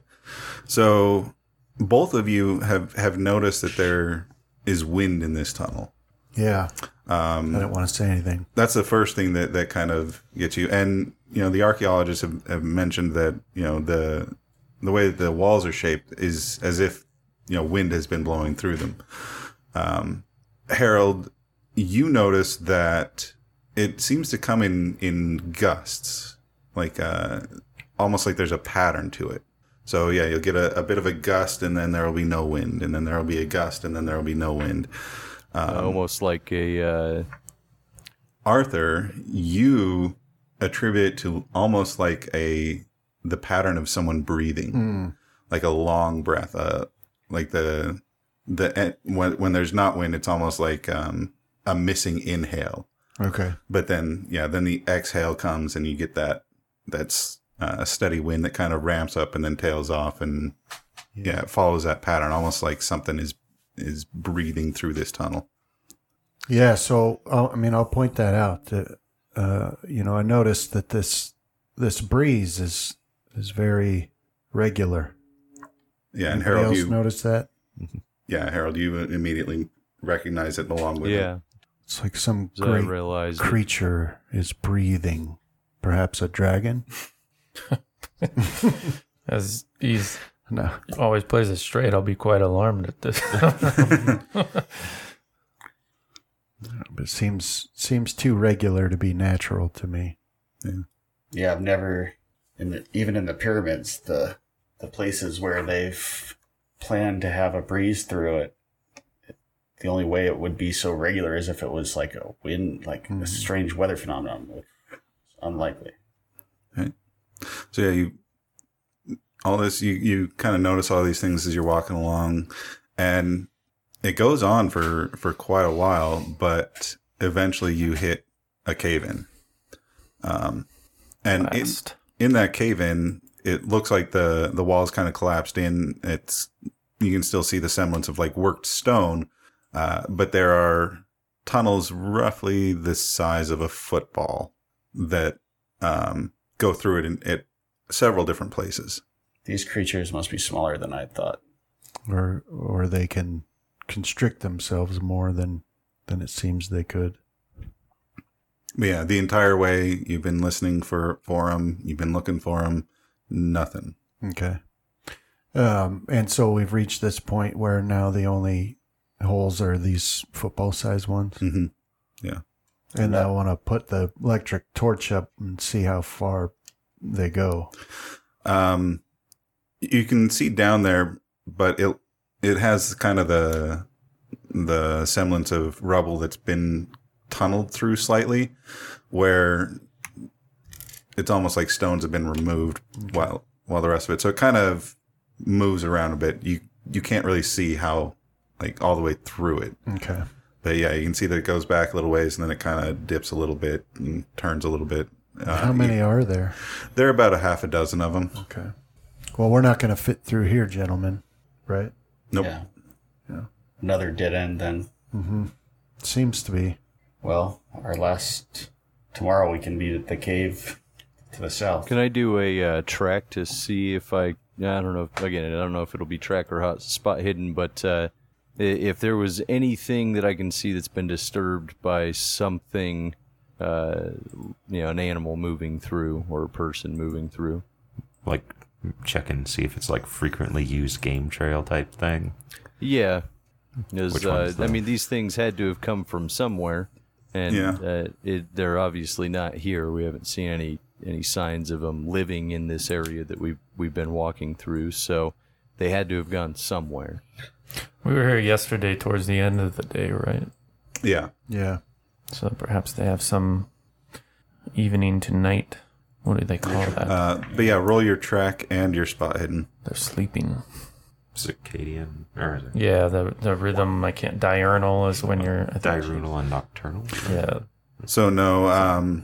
So both of you have have noticed that there is wind in this tunnel. Yeah. Um, I don't want to say anything. That's the first thing that that kind of gets you. And you know, the archaeologists have, have mentioned that you know the the way that the walls are shaped is as if you know wind has been blowing through them. Um, Harold, you notice that it seems to come in in gusts, like uh, almost like there's a pattern to it. So yeah, you'll get a, a bit of a gust, and then there will be no wind, and then there will be a gust, and then there will be no wind. Uh, almost like a uh, Arthur, you attribute it to almost like a the pattern of someone breathing, like a long breath, uh, like the the eh, when when there's not wind, it's almost like um, a missing inhale. Okay. But then, yeah, then the exhale comes, and you get that that's uh, a steady wind that kind of ramps up and then tails off, and yeah. it follows that pattern, almost like something is is breathing through this tunnel. Yeah. So, uh, I mean, I'll point that out. That, uh, you know, I noticed that this this breeze is is very regular. Yeah, and Anybody Harold, else you notice that? yeah, Harold, you immediately recognize it along with it. yeah. It's like some So great creature is breathing. Perhaps a dragon? As he's No. always plays it straight, I'll be quite alarmed at this. But it seems seems too regular to be natural to me. Yeah, I've never, in the, even in the pyramids, the the places where they've planned to have a breeze through it. The only way it would be so regular is if it was like a wind, like a mm-hmm. strange weather phenomenon. It's unlikely. So yeah, you all this you you kind of notice all these things as you're walking along, and it goes on for for quite a while, but eventually you hit a cave in. Um, and in, in that cave in, it looks like the the walls kind of collapsed in. It's you can still see the semblance of like worked stone, uh, but there are tunnels roughly the size of a football that um, go through it in at several different places. These creatures must be smaller than I thought. Or or they can constrict themselves more than than it seems they could. Yeah, the entire way you've been listening for for them, you've been looking for them, nothing. Okay. Um, and so we've reached this point where now the only holes are these football sized ones. hmm Yeah. And I want to put the electric torch up and see how far they go. Um, you can see down there, but it it has kind of the the semblance of rubble that's been tunneled through slightly, where it's almost like stones have been removed while while the rest of it. So it kind of moves around a bit. You you can't really see how like all the way through it. Okay. But yeah, you can see that it goes back a little ways and then it kind of dips a little bit and turns a little bit. Uh, How many are there? There are about a half a dozen of them. Okay. Well, we're not going to fit through here, gentlemen, right? Nope. Yeah. Yeah. Another dead end then. Mm-hmm. Seems to be. Well, our last tomorrow we can be at the cave to the south. Can I do a uh, track to see if I? I don't know. If, again, I don't know if it'll be track or hot spot hidden, but uh, if there was anything that I can see that's been disturbed by something, uh, you know, an animal moving through or a person moving through. Like check and see if it's like frequently used game trail type thing. Yeah, because Which uh, one's I mean, these things had to have come from somewhere, and Yeah. uh, it, they're obviously not here. We haven't seen any any signs of them living in this area that we've we've been walking through. So they had to have gone somewhere. We were here yesterday towards the end of the day, right? Yeah. Yeah. So perhaps they have some evening to night. What do they call that? Uh, but yeah, roll your track and your spot hidden. They're sleeping. Circadian or is it Yeah, the the rhythm. I can't. Diurnal is when you're. I think- diurnal and nocturnal? Yeah. So no, um,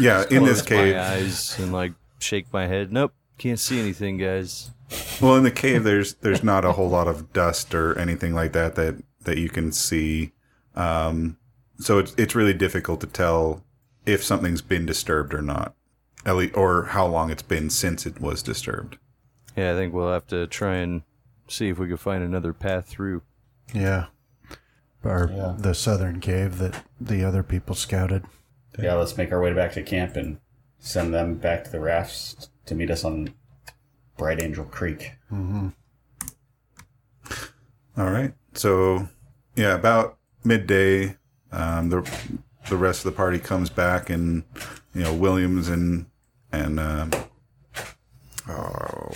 yeah, in this Close cave. my eyes and like shake my head. Nope, can't see anything, guys. Well, in the cave, there's there's not a whole lot of dust or anything like that that that you can see. Um, so it's it's really difficult to tell if something's been disturbed or not, at least, or how long it's been since it was disturbed. Yeah, I think we'll have to try and see if we can find another path through. Yeah. Or Yeah. the southern cave that the other people scouted. Yeah, let's make our way back to camp and send them back to the rafts to meet us on Bright Angel Creek. All right. So, yeah, about midday, um, the the rest of the party comes back, and you know Williams and and um, oh,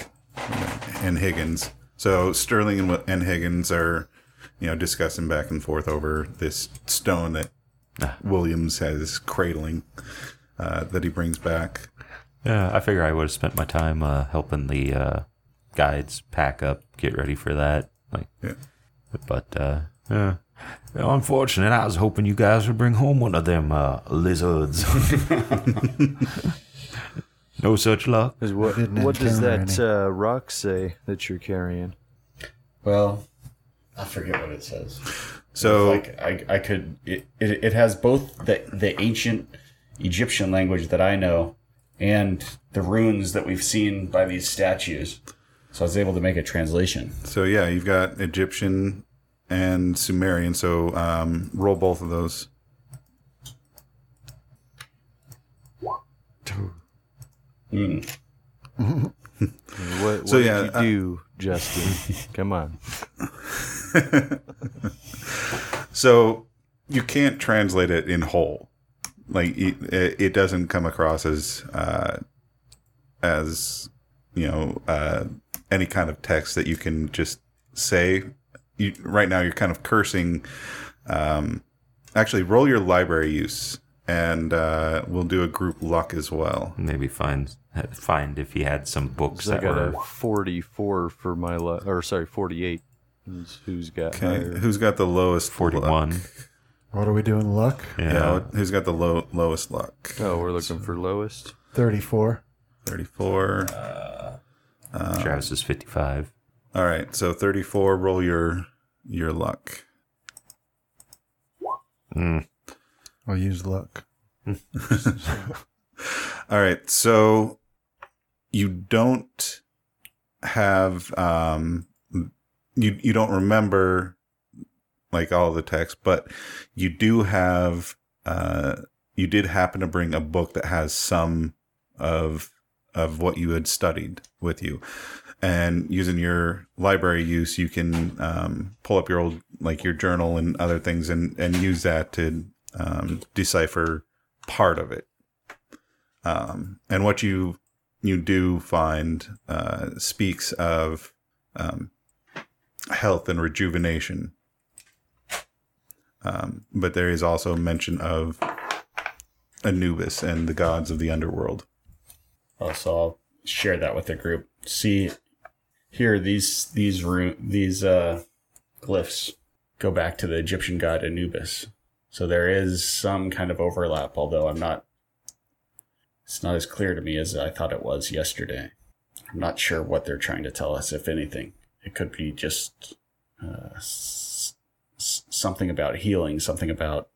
and Higgins. So Sterling and, and Higgins are you know discussing back and forth over this stone that Williams has cradling uh, that he brings back. Yeah, I figure I would have spent my time uh, helping the uh, guides pack up, get ready for that. Like, Yeah. but uh, Yeah. Unfortunate, I was hoping you guys would bring home one of them uh, lizards. no such luck. 'Cause what Didn't what does encounter that any. uh, rock say that you're carrying? Well, I forget what it says. So like I, I could it, it, it has both the the ancient Egyptian language that I know and the runes that we've seen by these statues. So I was able to make a translation. so yeah, you've got Egyptian and Sumerian. So um, roll both of those. Mm. What, what So, did yeah, you uh, do, Justin? Come on. So you can't translate it in whole. Like it, it doesn't come across as uh, as you know uh, any kind of text that you can just say. You, right now, you're kind of cursing. Um, actually, roll your library use, and uh, we'll do a group luck as well. maybe find find if he had some books 'Cause I that got were a 44 for my luck, or sorry, 48. Who's, who's got Okay, higher? who's got the lowest? forty-one. luck? What are we doing? Luck? Yeah, Yeah, who's got the low lowest luck? Oh, we're looking for lowest. 34. Thirty-four. Uh, uh, Travis is fifty-five. All right, so 34 roll your your luck. Hmm. I'll use luck. All right, so you don't have um you you don't remember like all the text, but you do have uh you did happen to bring a book that has some of of what you had studied with you. And using your library use, you can um, pull up your old, like your journal and other things, and and use that to um, decipher part of it. Um, and what you you do find uh, speaks of um, health and rejuvenation, um, but there is also mention of Anubis and the gods of the underworld. Oh, so I'll share that with the group. See, here these these ru- these uh, glyphs go back to the Egyptian god Anubis. So there is some kind of overlap, although I'm not. It's not as clear to me as I thought it was yesterday. I'm not sure what they're trying to tell us, if anything. It could be just uh, s- something about healing, something about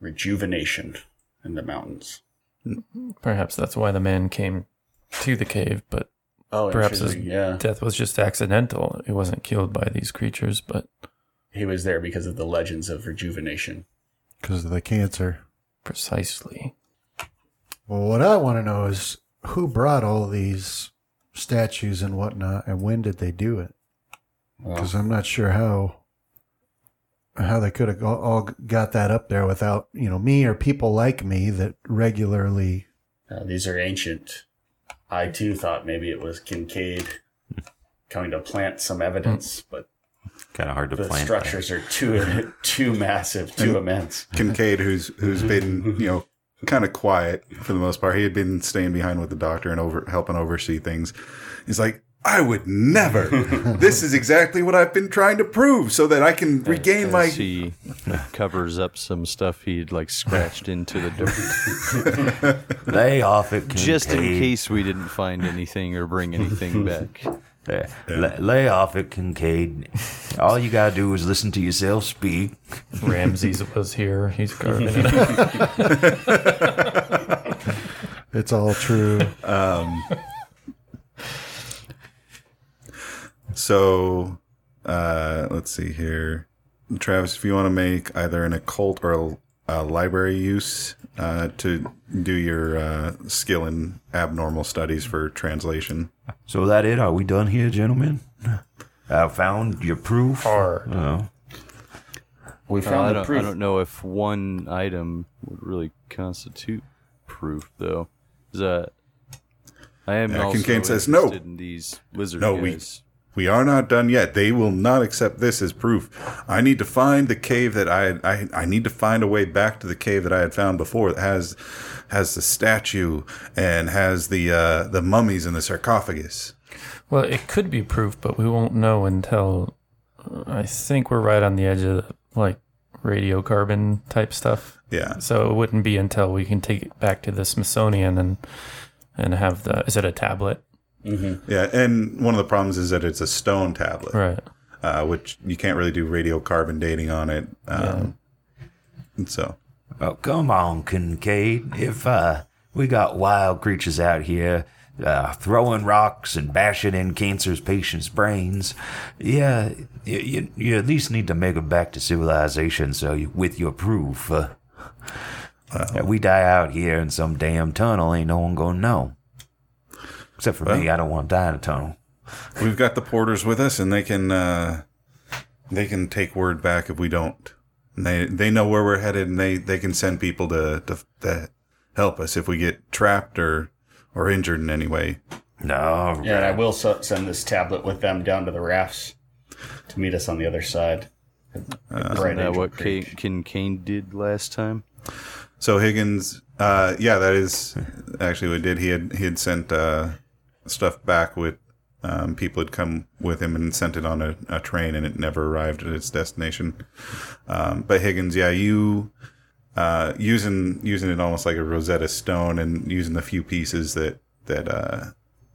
rejuvenation in the mountains. Perhaps that's why the man came to the cave, but Oh, Perhaps his- yeah. death was just accidental. He wasn't killed by these creatures, but He was there because of the legends of rejuvenation. Because of the cancer. precisely. Well, what I want to know is who brought all these statues and whatnot, and when did they do it? Well, Because I'm not sure how how they could have all- all got that up there without you know me or people like me that regularly. uh, these are ancient. I too thought maybe it was Kincaid coming to plant some evidence, but Kind of hard to the plant. structures are too too massive, too immense. Kincaid, who's who's been you know kind of quiet for the most part. He had been staying behind with the doctor and over helping oversee things. He's like, I would never. this is exactly what I've been trying to prove, so that I can regain As my. he covers up some stuff he'd like scratched into the dirt, Lay off it, just in case we didn't find anything or bring anything back. Yeah. La- lay off it, Kincaid. All you gotta do is listen to yourself speak. Ramses was here. He's carving it up. It's all true. So, uh, let's see here. Travis, if you want to make either an occult or a, a library use uh, to do your uh, skill in abnormal studies for translation. So that it? Are we done here, gentlemen? I found your proof. Hard. Oh. We Uh, found I, the don't, proof. I don't know if one item would really constitute proof, though. Is that I am Yeah, also Kincaid says no. interested in these lizard No, we- guys. We are not done yet. They will not accept this as proof. I need to find the cave that I I, I need to find a way back to the cave that I had found before that has has the statue and has the uh, the mummies in the sarcophagus. Well, it could be proof, but we won't know until uh, I think we're right on the edge of like radiocarbon type stuff. Yeah. So it wouldn't be until we can take it back to the Smithsonian and and have the is it a tablet? Yeah, and one of the problems is that it's a stone tablet, Right. uh, which you can't really do radiocarbon dating on it. Um, and so, Oh, come on, Kincaid. If uh, we got wild creatures out here uh, throwing rocks and bashing in cancer's patients' brains, yeah, you, you, you at least need to make it back to civilization. So you, with your proof, uh, if we die out here in some damn tunnel, ain't no one gonna know. Except for me, I don't want to die in a tunnel. we've got the porters with us, and they can uh, they can take word back if we don't. And they they know where we're headed, and they, they can send people to, to to help us if we get trapped or or injured in any way. No, Yeah, and I will so- send this tablet with them down to the rafts to meet us on the other side. Right Isn't that what Creek. Kane, Kincaid did last time? So Higgins, uh, yeah, that is actually what he did. He had he had sent uh, stuff back with um, people had come with him and sent it on a, a train, and it never arrived at its destination. Um, but Higgins, yeah, you uh, using using it almost like a Rosetta Stone, and using the few pieces that that uh,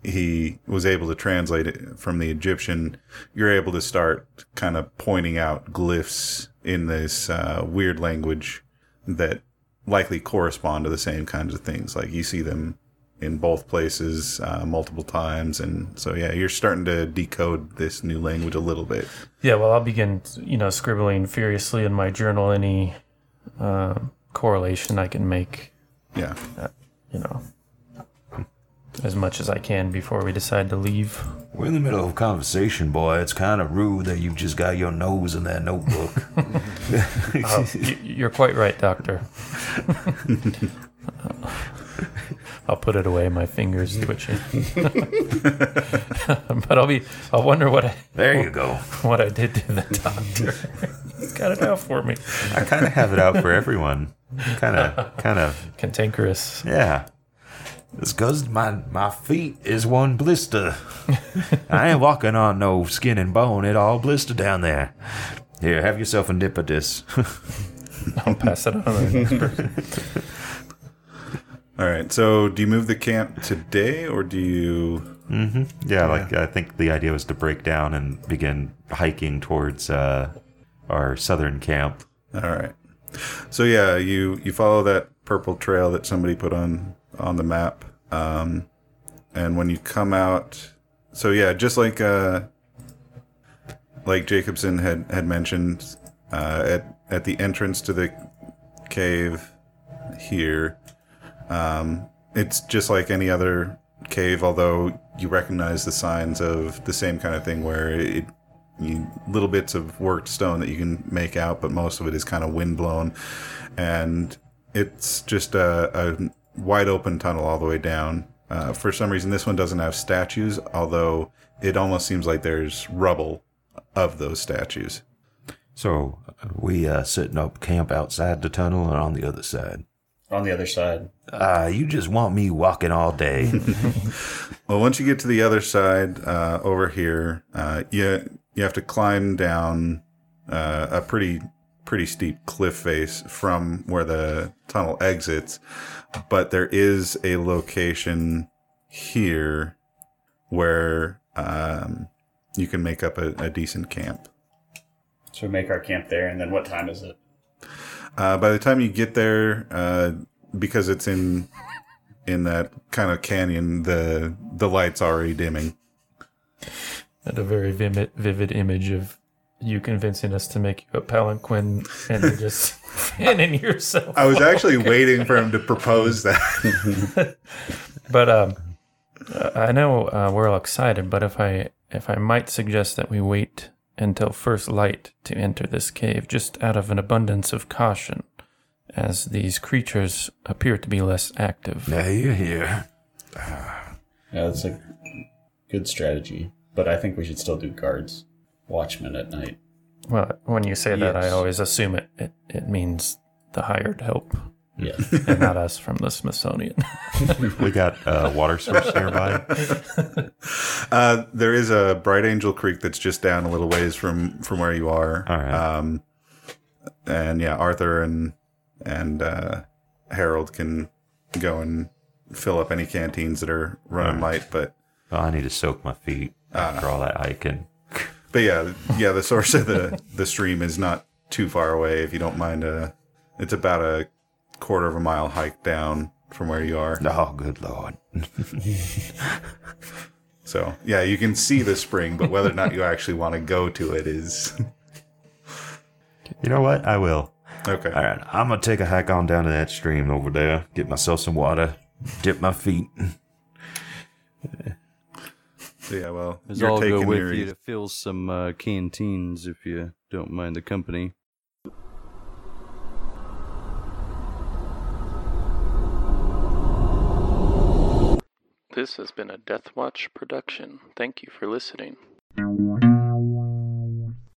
he was able to translate it from the Egyptian, you're able to start kind of pointing out glyphs in this uh, weird language that likely correspond to the same kinds of things. Like you see them in both places uh, multiple times, and so yeah, you're starting to decode this new language a little bit. Yeah, well, I'll begin, you know, scribbling furiously in my journal any uh, correlation I can make, Yeah, you know, as much as I can before we decide to leave. We're in the middle of a conversation, boy. It's kind of rude that you've just got your nose in that notebook. Oh, you're quite right, Doctor. I'll put it away. My fingers twitching. but I'll be. I'll wonder what I there you go. what I did to the doctor. He's got it out for me. I kind of have it out for everyone. Kind of, kind of, Cantankerous. yeah. It's because my, my feet is one blister. I ain't walking on no skin and bone. It all blister down there. Here, have yourself a nip of this. I'll pass it on to the next person. All right. So, do you move the camp today, or do you? Yeah, like I think the idea was to break down and begin hiking towards uh, our southern camp. All right. So yeah, you you follow that purple trail that somebody put on on the map, um, and when you come out, so yeah, just like uh, like Jacobson had had mentioned, uh, at at the entrance to the cave here, um, it's just like any other cave, although you recognize the signs of the same kind of thing where it you, little bits of worked stone that you can make out, but most of it is kind of windblown, and it's just a, a wide open tunnel all the way down. Uh, for some reason, this one doesn't have statues, although it almost seems like there's rubble of those statues. So we uh, setting up camp outside the tunnel and on the other side. On the other side. Uh, you just want me walking all day. Well, once you get to the other side, uh, over here, uh, you you have to climb down uh, a pretty pretty steep cliff face from where the tunnel exits. But there is a location here where um, you can make up a, a decent camp. So we make our camp there, and then what time is it? Uh, by the time you get there, uh, because it's in in that kind of canyon, the the light's already dimming. had a very vivid, vivid image of you convincing us to make you a palanquin and you're just fanning yourself. I was actually waiting for him to propose that. But um, I know uh, we're all excited. But if I if I might suggest that we wait until first light to enter this cave, just out of an abundance of caution, as these creatures appear to be less active. Now you're here. Yeah, that's a good strategy. But I think we should still do guards, watchmen at night. Well, when you say that, I always assume it, it, it means the hired help Yeah. and not us from the Smithsonian. We got a water source nearby. Uh, there is a Bright Angel Creek that's just down a little ways from from where you are. All right. Um, and yeah, Arthur and and uh, Harold can go and fill up any canteens that are running light. But Well, I need to soak my feet after all that hiking. but yeah, yeah, the source of the the stream is not too far away. If you don't mind, uh, it's about a quarter of a mile hike down from where you are. Oh, good lord. So yeah, you can see the spring, but whether or not you actually want to go to it is You know what? I will. okay. All right, I'm gonna take a hike on down to that stream over there, get myself some water, dip my feet. So, yeah, well, As you're I'll go with your you to fill some uh, canteens if you don't mind the company. This has been a Death Watch production. Thank you for listening.